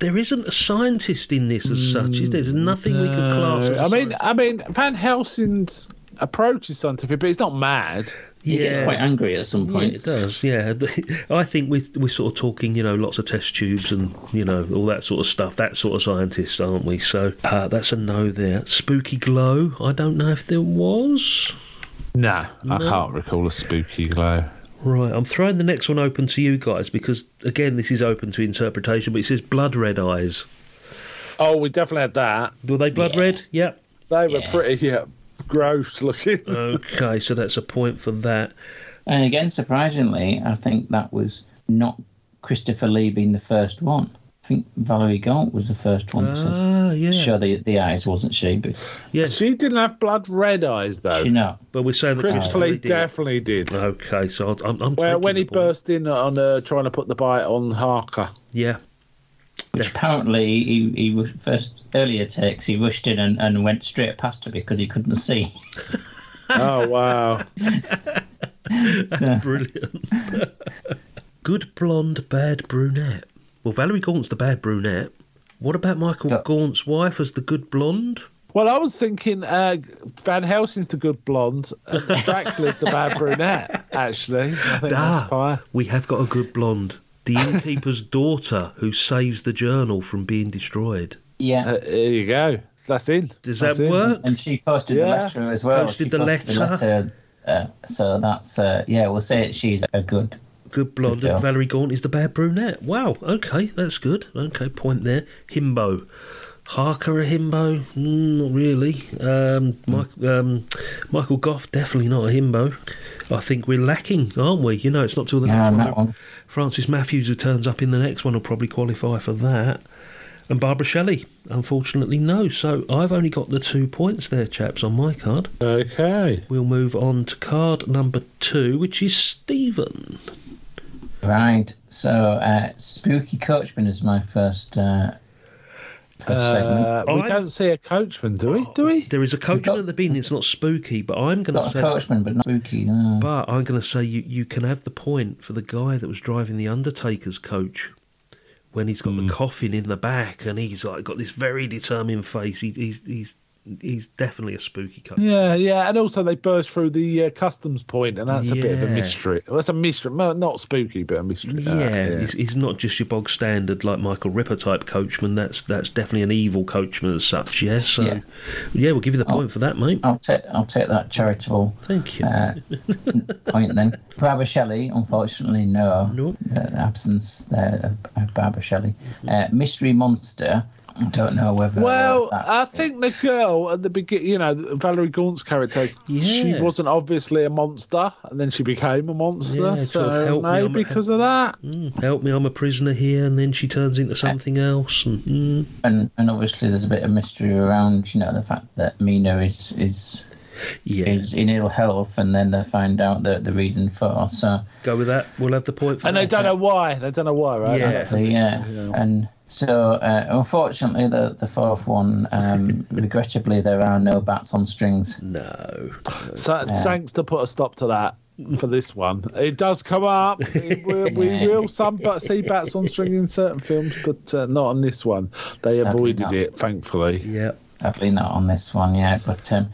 There isn't a scientist in this as such. Is there? There's nothing we could class. As a I mean, scientist. I mean, Van Helsing's approach is scientific, but he's not mad. He gets quite angry at some point. it does, yeah. I think we're, we're sort of talking, you know, lots of test tubes and, you know, all that sort of stuff. That sort of scientists, aren't we? So uh, that's a no there. Spooky Glow, I don't know if there was. No, I can't recall a spooky glow. Right, I'm throwing the next one open to you guys because, again, this is open to interpretation, but it says Blood Red Eyes. Oh, we definitely had that. Were they blood red? Yep. They were Yeah. pretty yeah, gross looking. Okay, so that's a point for that. And again, surprisingly, I think that was not Christopher Lee being the first one. I think Valerie Gaunt was the first one to Ah, yeah. show the, the eyes, wasn't she? But Yes, She didn't have blood red eyes though. she not. but we're saying Christopher Lee did. definitely did. Okay, so I'm, I'm Well, when he point. burst in on uh, trying to put the bite on Harker. Yeah, Which apparently he, he was first earlier takes he rushed in and, and went straight past her because he couldn't see. Oh wow! So, Brilliant. Good blonde, bad brunette. Well, Valerie Gaunt's the bad brunette. What about Michael But- Gaunt's wife as the good blonde? well, I was thinking uh, Van Helsing's the good blonde, and Dracula's the bad brunette. Actually, I think Ah, that's fine. we have got a good blonde. The innkeeper's daughter who saves the journal from being destroyed. yeah, Uh, there you go. that's in. Does That's that in. work? And she posted the letter as well. Posted She the posted letter. uh, so that's uh, yeah. We'll say she's a good. Good blonde Good and. Valerie Gaunt is the bad brunette. Wow, okay, that's good. Okay, point there. Himbo. Harker a himbo? Mm, not really. Um, Mike, um, Michael Gough, definitely not a himbo. I think we're lacking, aren't we? You know, it's not till the Yeah, next on that one. Francis Matthews, who turns up in the next one, will probably qualify for that. And Barbara Shelley, unfortunately, no. So I've only got the two points there, chaps, on my card. Okay. We'll move on to card number two, which is Stephen. Right. So uh, spooky coachman is my first. Uh, first segment. Uh, we I'm- don't see a coachman, do we? Do we? There is a coachman at the beginning. It's not spooky, but I'm going to Got a say. coachman, but not spooky. No. But I'm going to say you, you can have the point for the guy that was driving the Undertaker's coach when he's got Hmm. the coffin in the back and he's like got this very determined face. He, he's he's he's definitely a spooky coach. Yeah, yeah, and also they burst through the uh, customs point, and that's a bit of a Yeah. mystery. Well, it's a mystery, not spooky, but a mystery. Yeah, Uh, He's, he's not just your bog standard like Michael Ripper type coachman. That's that's definitely an evil coachman as such. Yeah, so yeah, Yeah. we'll give you the point for that, mate. I'll take I'll take that charitable Thank you. uh, point then. Barbara Shelley, unfortunately, no. Nope. The absence there of, of Barbara Shelley. Uh, Mystery Monster. I don't know whether. Well, I think the girl at the beginning, you know, Valerie Gaunt's character, yeah. she wasn't obviously a monster, and then she became a monster. Yeah, so help me, I'm a- because of that. Mm, help me, I'm a prisoner here, and then she turns into something else. And, mm, and and obviously there's a bit of mystery around, you know, the fact that Mina is is yeah, is in ill health, and then they find out the the reason for. So go with that. We'll have the point for And they that. don't know why. They don't know why, right? Yeah. Exactly, yeah. know. And so, uh, unfortunately, the the fourth one, um, regrettably, there are no bats on strings. No. So, thanks to put a stop to that for this one. It does come up. Will, we will some but see bats on string in certain films, but uh, not on this one. They Sadly avoided not. it, thankfully. Yeah. Sadly, not on this one yet. But um,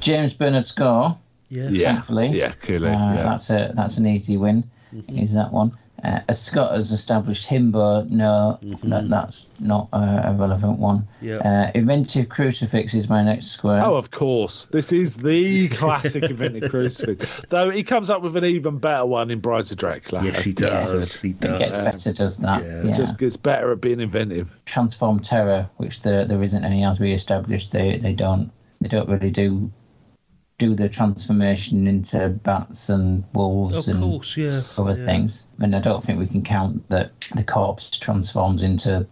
James Bernard Score, Yeah. Yeah, thankfully, yeah, clearly. uh, yeah. that's a that's an easy win. Is that one? Uh, as Scott has established Himbo, no, that, that's not uh, a relevant one. Yeah. Uh, inventive crucifix is my next square. Oh, of course. This is the classic inventive crucifix. Though he comes up with an even better one in Brides of Dracula. Yes, he does. said. He it gets better, does that? yeah, Yeah. It just gets better at being inventive. transform terror, which there there isn't any as we established. They they don't they don't really do do the transformation into bats and wolves Of and course, yeah. other yeah. things. And I don't think we can count that the corpse transforms into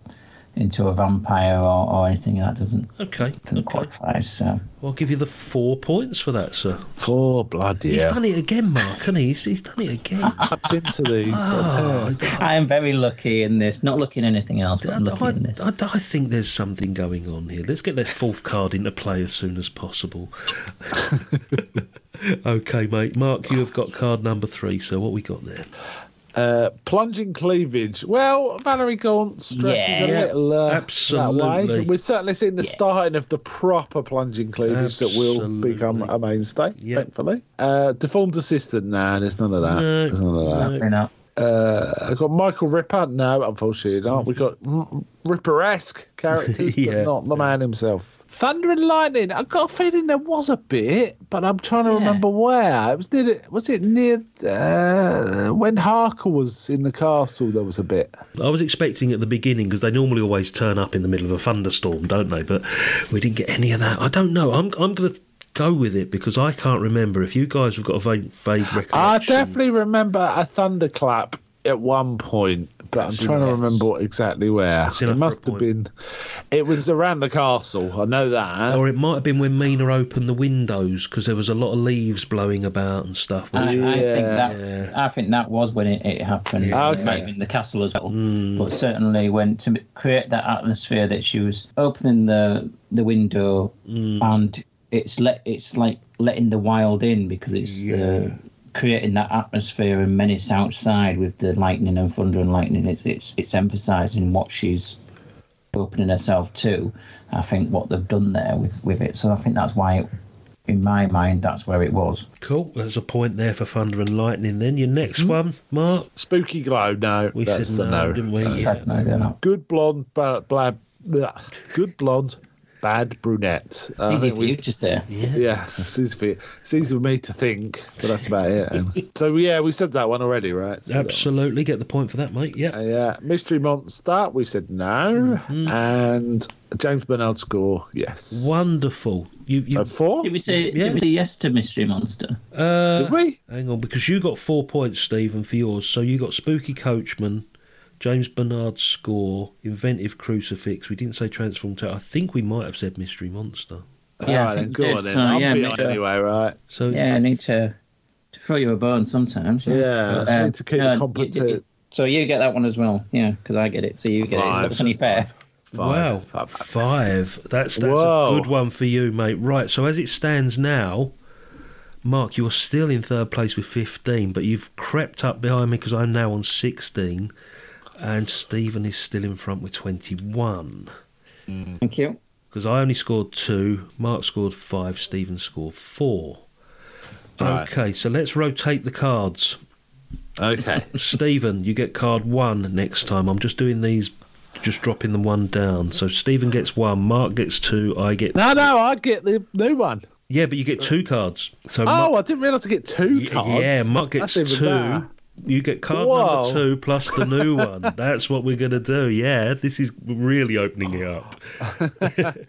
into a vampire or, or anything that doesn't Okay. doesn't Okay. qualify. So I'll give you the four points for that, sir. Four bloody He's hell. done it again, Mark, hasn't he? He's, he's done it again. That's into these. Oh, I am very lucky in this. Not looking anything else, but I, I'm lucky I, in this. I, I think there's something going on here. Let's get that fourth card into play as soon as possible. okay, mate. Mark, you have got card number three. So what we got there? Uh, plunging cleavage. Well, Valerie Gaunt stresses Yeah. a little uh, that way. We're certainly seeing the Yeah. starting of the proper plunging cleavage that will become a mainstay, Yep. thankfully. Uh, deformed assistant. Nah, there's none of that. No, there's none of that. no. Uh, I've got Michael Ripper. No, unfortunately not. We've got mm, Ripper-esque characters, Yeah. but not the man himself. Thunder and lightning. I've got a feeling there was a bit, but I'm trying to Yeah. remember where. It was near. the- Was it near uh, when Harker was in the castle? There was a bit. I was expecting at the beginning because they normally always turn up in the middle of a thunderstorm, don't they? But we didn't get any of that. I don't know. I'm I'm going to go with it because I can't remember. If you guys have got a vague, vague recollection, I definitely remember a thunderclap at one point, but That's I'm trying to remember exactly where. It must have been. It was around the castle. I know that. Or it might have been when Mina opened the windows because there was a lot of leaves blowing about and stuff. I, I think that Yeah. I think that was when it, it happened. Yeah. It might have been the castle as well, Mm. but certainly when to create that atmosphere that she was opening the the window Mm. and it's let it's like letting the wild in because it's uh, creating that atmosphere and menace outside with the lightning and thunder and lightning. It's it's it's emphasising what she's opening herself to. I think what they've done there with with it. So I think that's why. It, in my mind, that's where it was. Cool. There's a point there for thunder and lightning. Then your next Mm-hmm. one, Mark. Spooky glow. No, We that's said no, no, didn't we? Uh, Yeah. No, they're not. Good blonde, bla, bla, blah. good blonde, bad brunette. It's I easy for you to say. Yeah, it's easy, for, it's easy for me to think, but that's about it. so yeah, we said that one already, right? So Absolutely, get the point for that, mate. Yeah. Uh, yeah, Mystery Monster, we said no, Mm-hmm. and James Bernard score, yes. Wonderful. You, you So four? Did we say, Yeah. did we say yes to Mystery Monster? uh, Did we? Hang on, because you got four points, Stephen, for yours. So you got Spooky Coachman, James Bernard score, Inventive Crucifix. We didn't say Transform Tower. I think we might have said Mystery Monster. Yeah, I Alright, go we on did, then. so, I'm yeah, behind mate. anyway, right? So Yeah, I need to, to throw you a bone sometimes. Yeah, But, I um, to keep no, it competent. you- you- So you get that one as well, yeah, because I get it, so you get it. So Five. that's only fair. Wow, Five. five. That's that's Whoa. a good one for you, mate. Right. So as it stands now, Mark, you're still in third place with 15, but you've crept up behind me because I'm now on 16, and Stephen is still in front with 21. Mm. Thank you. Because I only scored two, Mark scored five, Stephen scored four. Right. Okay, so let's rotate the cards. Okay. Stephen, you get card one next time. I'm just doing these, just dropping the one down. So Stephen gets one, Mark gets two, I get. no, no, I get the new one. Yeah, but you get two cards. So Oh, Mark, I didn't realise I get two cards. yeah, Mark gets That's even two. better. You get card Whoa. number two plus the new one. That's what we're going to do. Yeah, this is really opening it up.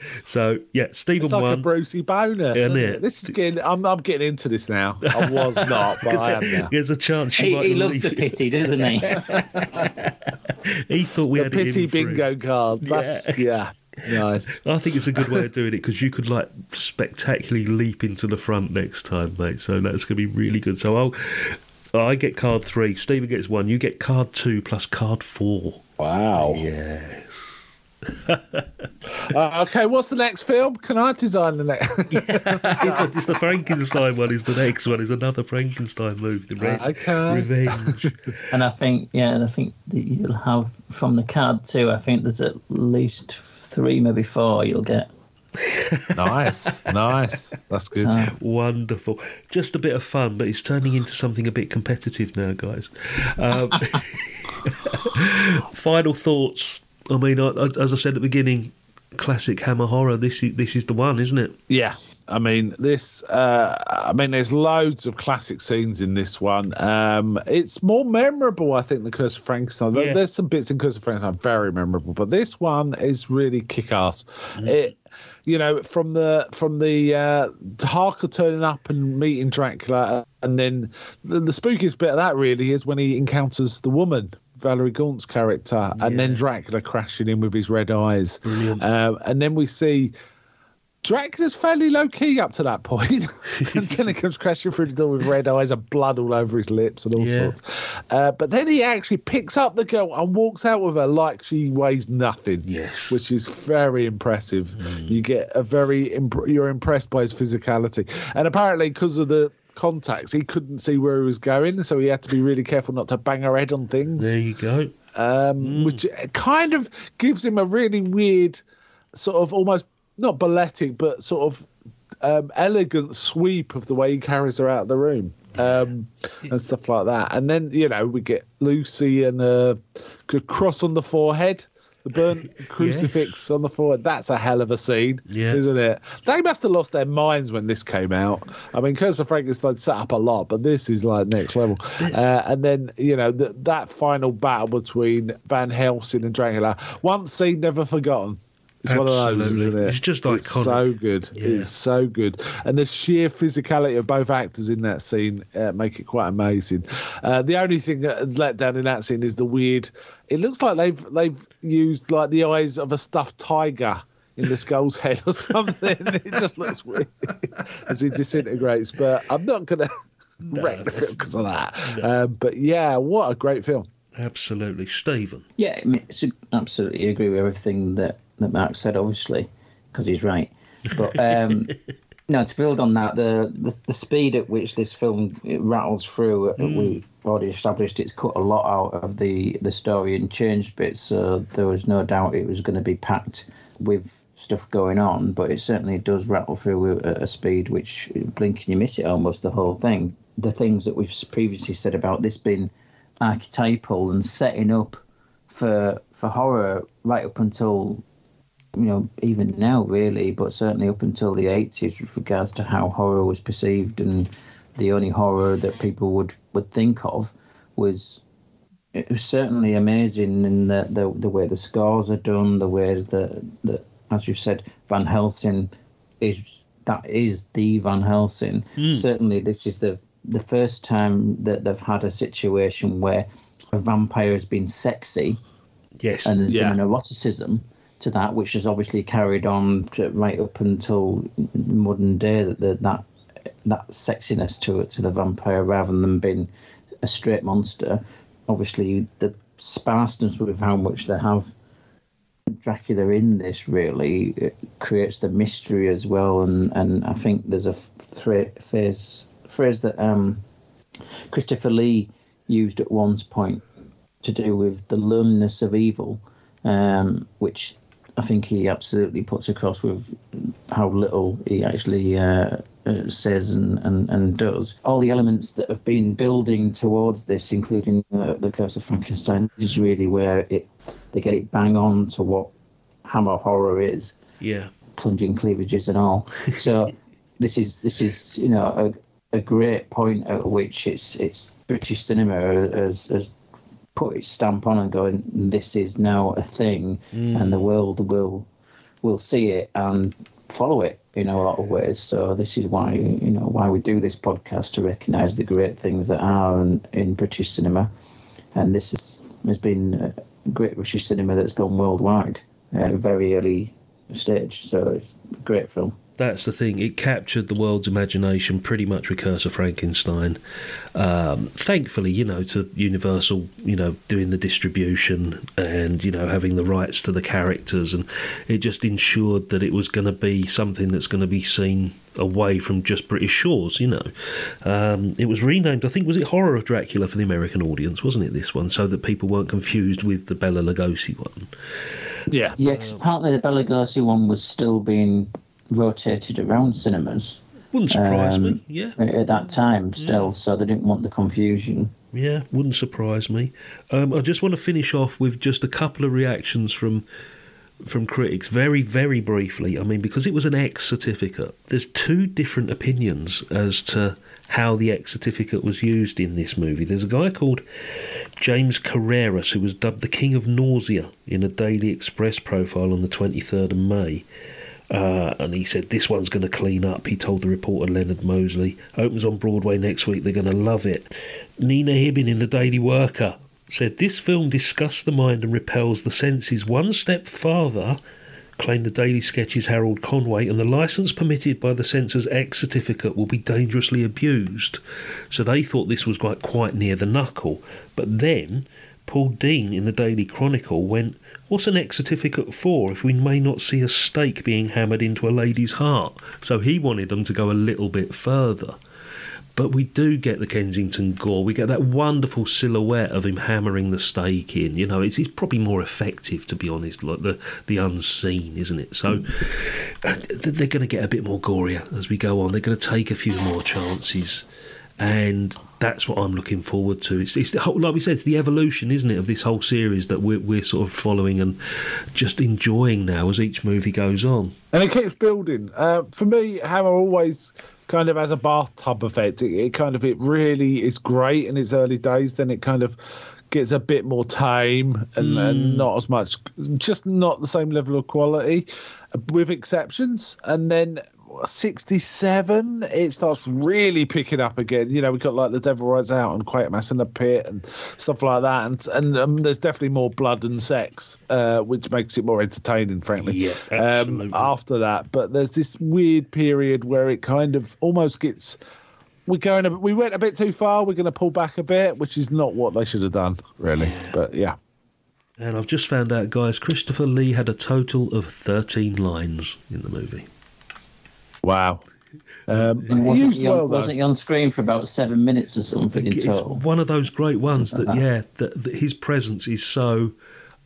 so, yeah, Stephen It's like a won. Brucey bonus. Isn't Isn't it? it? This is getting. I'm, I'm getting into this now. I was not, but I am now. There's a chance you He, might he loves the pity, doesn't he? He thought we The had it pity him. bingo card. That's yeah. Nice. I think it's a good way of doing it because you could like spectacularly leap into the front next time, mate. So that's going to be really good. So I'll, I get card three. Stephen gets one. You get card two plus card four. Wow. Yeah. Uh, okay, what's the next film? Can I design the next? it's, it's the Frankenstein one. Is the next one? Is another Frankenstein movie. The Re- Okay. Revenge. and I think, yeah, and I think that you'll have from the card too. I think there's at least three, maybe four. You'll get. Nice, nice. That's good. So, Wonderful. Just a bit of fun, but it's turning into something a bit competitive now, guys. Um, final thoughts. I mean, as as I said at the beginning, classic Hammer horror. This is this is the one, isn't it? Yeah. I mean, this. Uh, I mean, there's loads of classic scenes in this one. Um, it's more memorable, I think, than Curse of Frankenstein. Yeah. There's some bits in Curse of Frankenstein very memorable, but this one is really kick-ass. It, you know, from the from the uh, Harker turning up and meeting Dracula, and then the, the spookiest bit of that really is when he encounters the woman. Valerie Gaunt's character, and then Dracula crashing in with his red eyes. Um, and then we see Dracula's fairly low key up to that point until he comes crashing through the door with red eyes and blood all over his lips and all Yeah. sorts. Uh, but then he actually picks up the girl and walks out with her like she weighs nothing. Yes. which is very impressive. You get a very imp- you're impressed by his physicality, and apparently because of the contacts, he couldn't see where he was going, so he had to be really careful not to bang her head on things There you go. um, which kind of gives him a really weird, sort of almost not balletic, but sort of um, elegant sweep of the way he carries her out of the room um, and stuff like that. And then you know we get Lucy and the good cross on the forehead. The burnt crucifix on the forehead. That's a hell of a scene, Yeah. isn't it? They must have lost their minds when this came out. I mean, Curse of Frankenstein set up a lot, but this is like next level. Uh, and then, you know, th- that final battle between Van Helsing and Dracula, once seen, never forgotten. It's one of those, isn't it? It's just It's iconic. so good. Yeah. It's so good. And the sheer physicality of both actors in that scene uh, make it quite amazing. Uh, the only thing that let down in that scene is the weird. It looks like they've they've used like the eyes of a stuffed tiger in the skull's head or something. it just looks weird as he disintegrates. But I'm not gonna wreck the film because of that. Um, but yeah, what a great film. Absolutely, Stephen. yeah, I mean, it's- absolutely agree with everything that, that Mark said, obviously, because he's right. But um, no, to build on that, the, the the speed at which this film rattles through, uh, we've already established it's cut a lot out of the, the story and changed bits, so there was no doubt it was going to be packed with stuff going on, but it certainly does rattle through at a speed which blink and you miss it almost the whole thing. The things that we've previously said about this being archetypal and setting up for for horror right up until you know, even now really, but certainly up until the 80s with regards to how horror was perceived and the only horror that people would, would think of was it was certainly amazing in the, the, the way the scores are done, the way that, that as you've said, Van Helsing is that is the Van Helsing. Mm. Certainly, this is the the first time that they've had a situation where a vampire has been sexy Yes. and there's Yeah. been an eroticism to that, which has obviously carried on right up until modern day. That that that, sexiness to it to the vampire, rather than being a straight monster. Obviously, the sparseness with how much they have Dracula in this really creates the mystery as well, and and I think there's a phra- phrase phrase that um, Christopher Lee used at one point to do with the loneliness of evil, um, which I think he absolutely puts across with how little he actually uh, uh, says and, and, and does. All the elements that have been building towards this, including uh, the Curse of Frankenstein, is really where it they get it bang on to what Hammer horror is yeah. plunging cleavages and all. So this is this is you know a, a great point at which it's it's British cinema as has put its stamp on and going this is now a thing and the mm. world will will see it and follow it in a lot of ways. So this is why you know why we do this podcast to recognise the great things that are in, in British cinema, and this is, has been great British cinema that's gone worldwide at a very early stage. So it's a great film. That's the thing. It captured the world's imagination pretty much with Curse of Frankenstein. Um, thankfully, you know, to Universal, you know, doing the distribution and, you know, having the rights to the characters. And it just ensured that it was going to be something that's going to be seen away from just British shores, you know. Um, it was renamed, I think, was it Horror of Dracula for the American audience, wasn't it, this one? So that people weren't confused with the Bela Lugosi one. Yeah. Yeah, 'cause apparently the Bela Lugosi one was still being rotated around cinemas. Wouldn't surprise Um, me, yeah. At that time, still, so they didn't want the confusion. Yeah, wouldn't surprise me. Um, I just want to finish off with just a couple of reactions from from critics, very very briefly. I mean, because it was an X certificate, there's two different opinions as to how the X certificate was used in this movie. There's a guy called James Carreras who was dubbed the King of Nausea in a Daily Express profile on the 23rd of May. Uh, and he said this one's going to clean up. He told the reporter Leonard Mosley. Opens on Broadway next week. They're going to love it. Nina Hibbin in the Daily Worker said this film disgusts the mind and repels the senses one step farther. Claimed the Daily Sketches Harold Conway, and the license permitted by the censor's X certificate will be dangerously abused. So they thought this was quite quite near the knuckle. But then Paul Dehn in the Daily Chronicle went, What's an X certificate for if we may not see a stake being hammered into a lady's heart? So he wanted them to go a little bit further. But we do get the Kensington gore. We get that wonderful silhouette of him hammering the stake in. You know, it's, it's probably more effective, to be honest, like the, the unseen, isn't it? So uh, they're going to get a bit more gorier as we go on. They're going to take a few more chances. And that's what I'm looking forward to. It's, it's the whole, like we said, it's the evolution, isn't it, of this whole series that we're, we're sort of following and just enjoying now as each movie goes on. and it keeps building. Uh, for me, Hammer always kind of has a bathtub effect. It, it kind of it really is great in its early days. Then it kind of gets a bit more tame and, and not as much, just not the same level of quality, with exceptions. And then. 67 it starts really picking up again you know we've got like the devil rides out and quatermass in the pit and stuff like that and and um, there's definitely more blood and sex uh, which makes it more entertaining frankly Yeah, um, absolutely. after that. But there's this weird period where it kind of almost gets. We're going. A, we went a bit too far. We're going to pull back a bit, which is not what they should have done, really. But yeah, And I've just found out, guys, Christopher Lee had a total of 13 lines in the movie. Wow. Um, wasn't, used he on, well wasn't he on screen for about seven minutes or something in It's total? one of those great ones that, like that. yeah, that, that his presence is so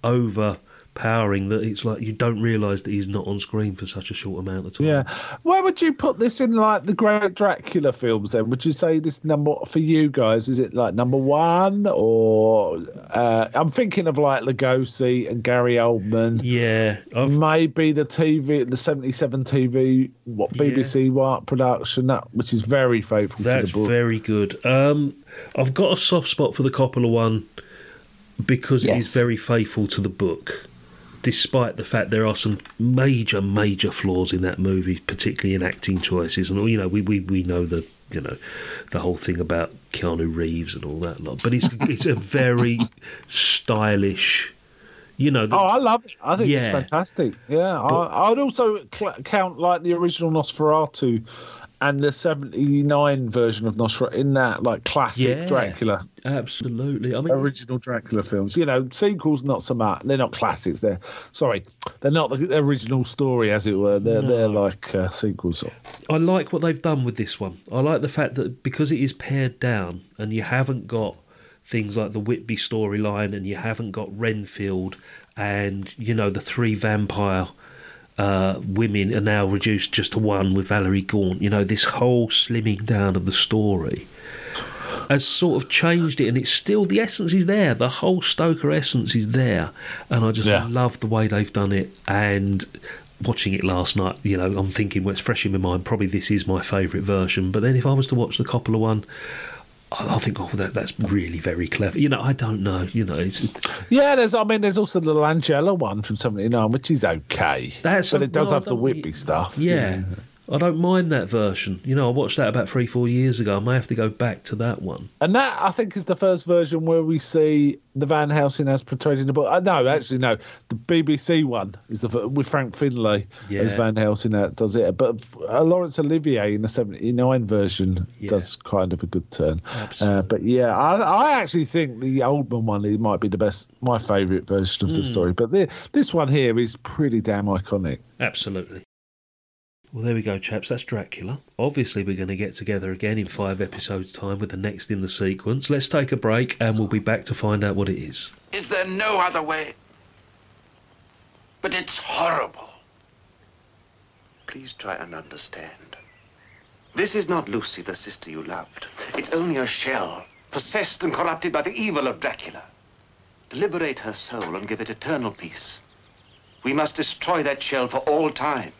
over powering that it's like you don't realise that he's not on screen for such a short amount of time. Yeah. Where would you put this in like the great Dracula films then? Would you say this number for you guys, is it like number one or uh, I'm thinking of like Lugosi and Gary Oldman. Yeah. Maybe the TV the seventy seven TV what BBC White production, that which is very faithful to the book. very good. Um, I've got a soft spot for the Coppola one because it is very faithful to the book, despite the fact there are some major, major flaws in that movie, particularly in acting choices. And you know, we we, we know the you know the whole thing about Keanu Reeves and all that lot. But it's it's a very stylish. You know, the, Oh, I love it. I think it's fantastic. Yeah, I, I'd also cl- count like the original Nosferatu and the '79 version of Nosferatu in that like classic Yeah. Dracula. Absolutely, I mean, original Dracula films. You know, sequels not so much. They're not classics. They're sorry, they're not the original story, as it were. They're they're like uh, sequels. I like what they've done with this one. I like the fact that because it is pared down and you haven't got things like the Whitby storyline and you haven't got Renfield and, you know, the three vampire uh, women are now reduced just to one with Valerie Gaunt. You know, this whole slimming down of the story has sort of changed it and it's still, the essence is there. The whole Stoker essence is there. And I just Yeah. love the way they've done it and watching it last night, you know, I'm thinking well, it's fresh in my mind. Probably this is my favourite version. But then if I was to watch the Coppola one, I, I think, oh, that, that's really very clever. You know, I don't know. You know, it's Yeah, there's. I mean, there's also the Langella one from '79, which is okay. That's but a- it does no, I have the don't- Whitby stuff. yeah. I don't mind that version. You know, I watched that about three, four years ago. I may have to go back to that one. And that I think is the first version where we see the Van Helsing as portrayed in the book. Uh, no, actually, no. The BBC one is the with Frank Finlay as Van Helsing that does it. But uh, Laurence Olivier in the '79 version does kind of a good turn. Uh, but yeah, I, I actually think the Oldman one might be the best, my favourite version of the Mm. story. But the, this one here is pretty damn iconic. Absolutely. Well, there we go, chaps. That's Dracula. Obviously, we're going to get together again in five episodes' time with the next in the sequence. Let's take a break and we'll be back to find out what it is. Is there no other way? But it's horrible. Please try and understand. This is not Lucy, the sister you loved. It's only a shell, possessed and corrupted by the evil of Dracula. To liberate her soul and give it eternal peace, we must destroy that shell for all time.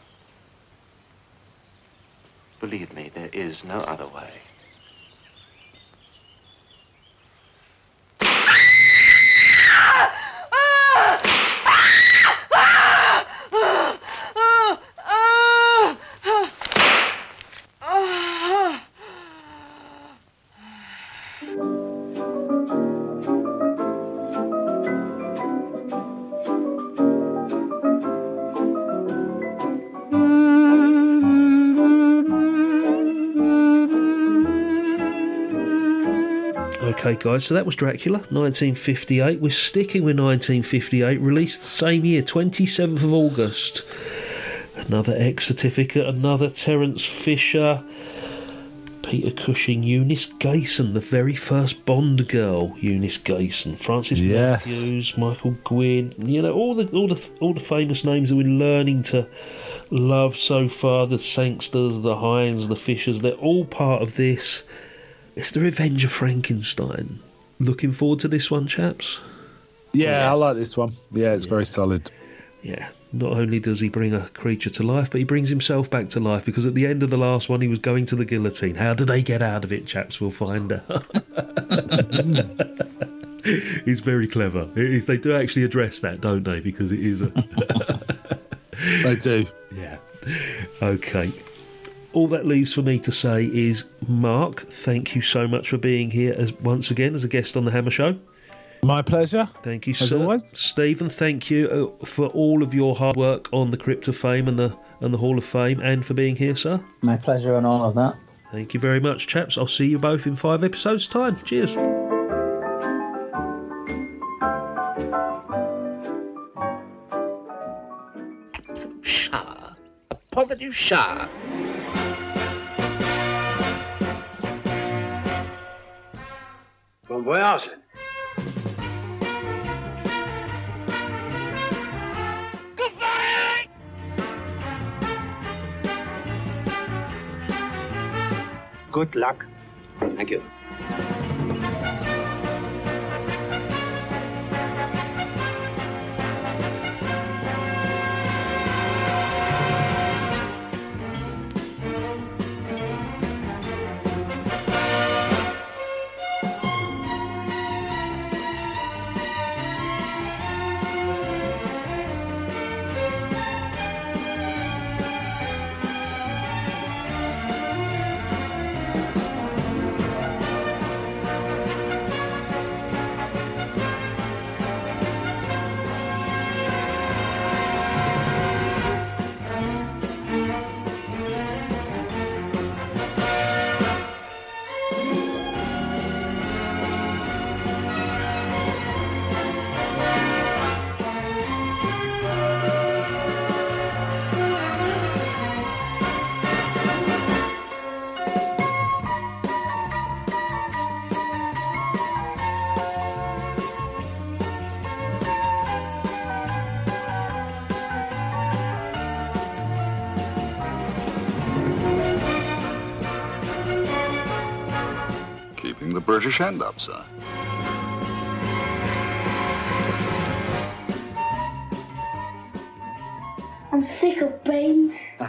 Believe me, there is no other way. Okay, guys, so that was Dracula, 1958. We're sticking with 1958, released the same year, 27th of August. Another X certificate, another Terence Fisher, Peter Cushing, Eunice Gayson, the very first Bond girl, Eunice Gayson, Francis Yes. Matthews, Michael Gwynn, you know, all the all the all the famous names that we're learning to love so far, the Sangsters, the Hinds, the Fishers, they're all part of this. It's the Revenge of Frankenstein. Looking forward to this one, chaps. Yeah, I like this one. Yeah, it's very solid. Yeah. Not only does he bring a creature to life, but he brings himself back to life because at the end of the last one, he was going to the guillotine. How do they get out of it, chaps? We'll find out. He's very clever. It is, they do actually address that, don't they? Because it is a. they do. Yeah. Okay. All that leaves for me to say is, Mark, thank you so much for being here as once again as a guest on the Hammer Show. My pleasure. Thank you, As sir. always. Stephen, thank you uh, for all of your hard work on the Crypt of Fame and the and the Hall of Fame, and for being here, sir. My pleasure on all of that. Thank you very much, chaps. I'll see you both in five episodes' time. Cheers. Shower. A positive shower. Wilson. Goodbye! Good luck. Thank you. British hand up, sir. I'm sick of beans.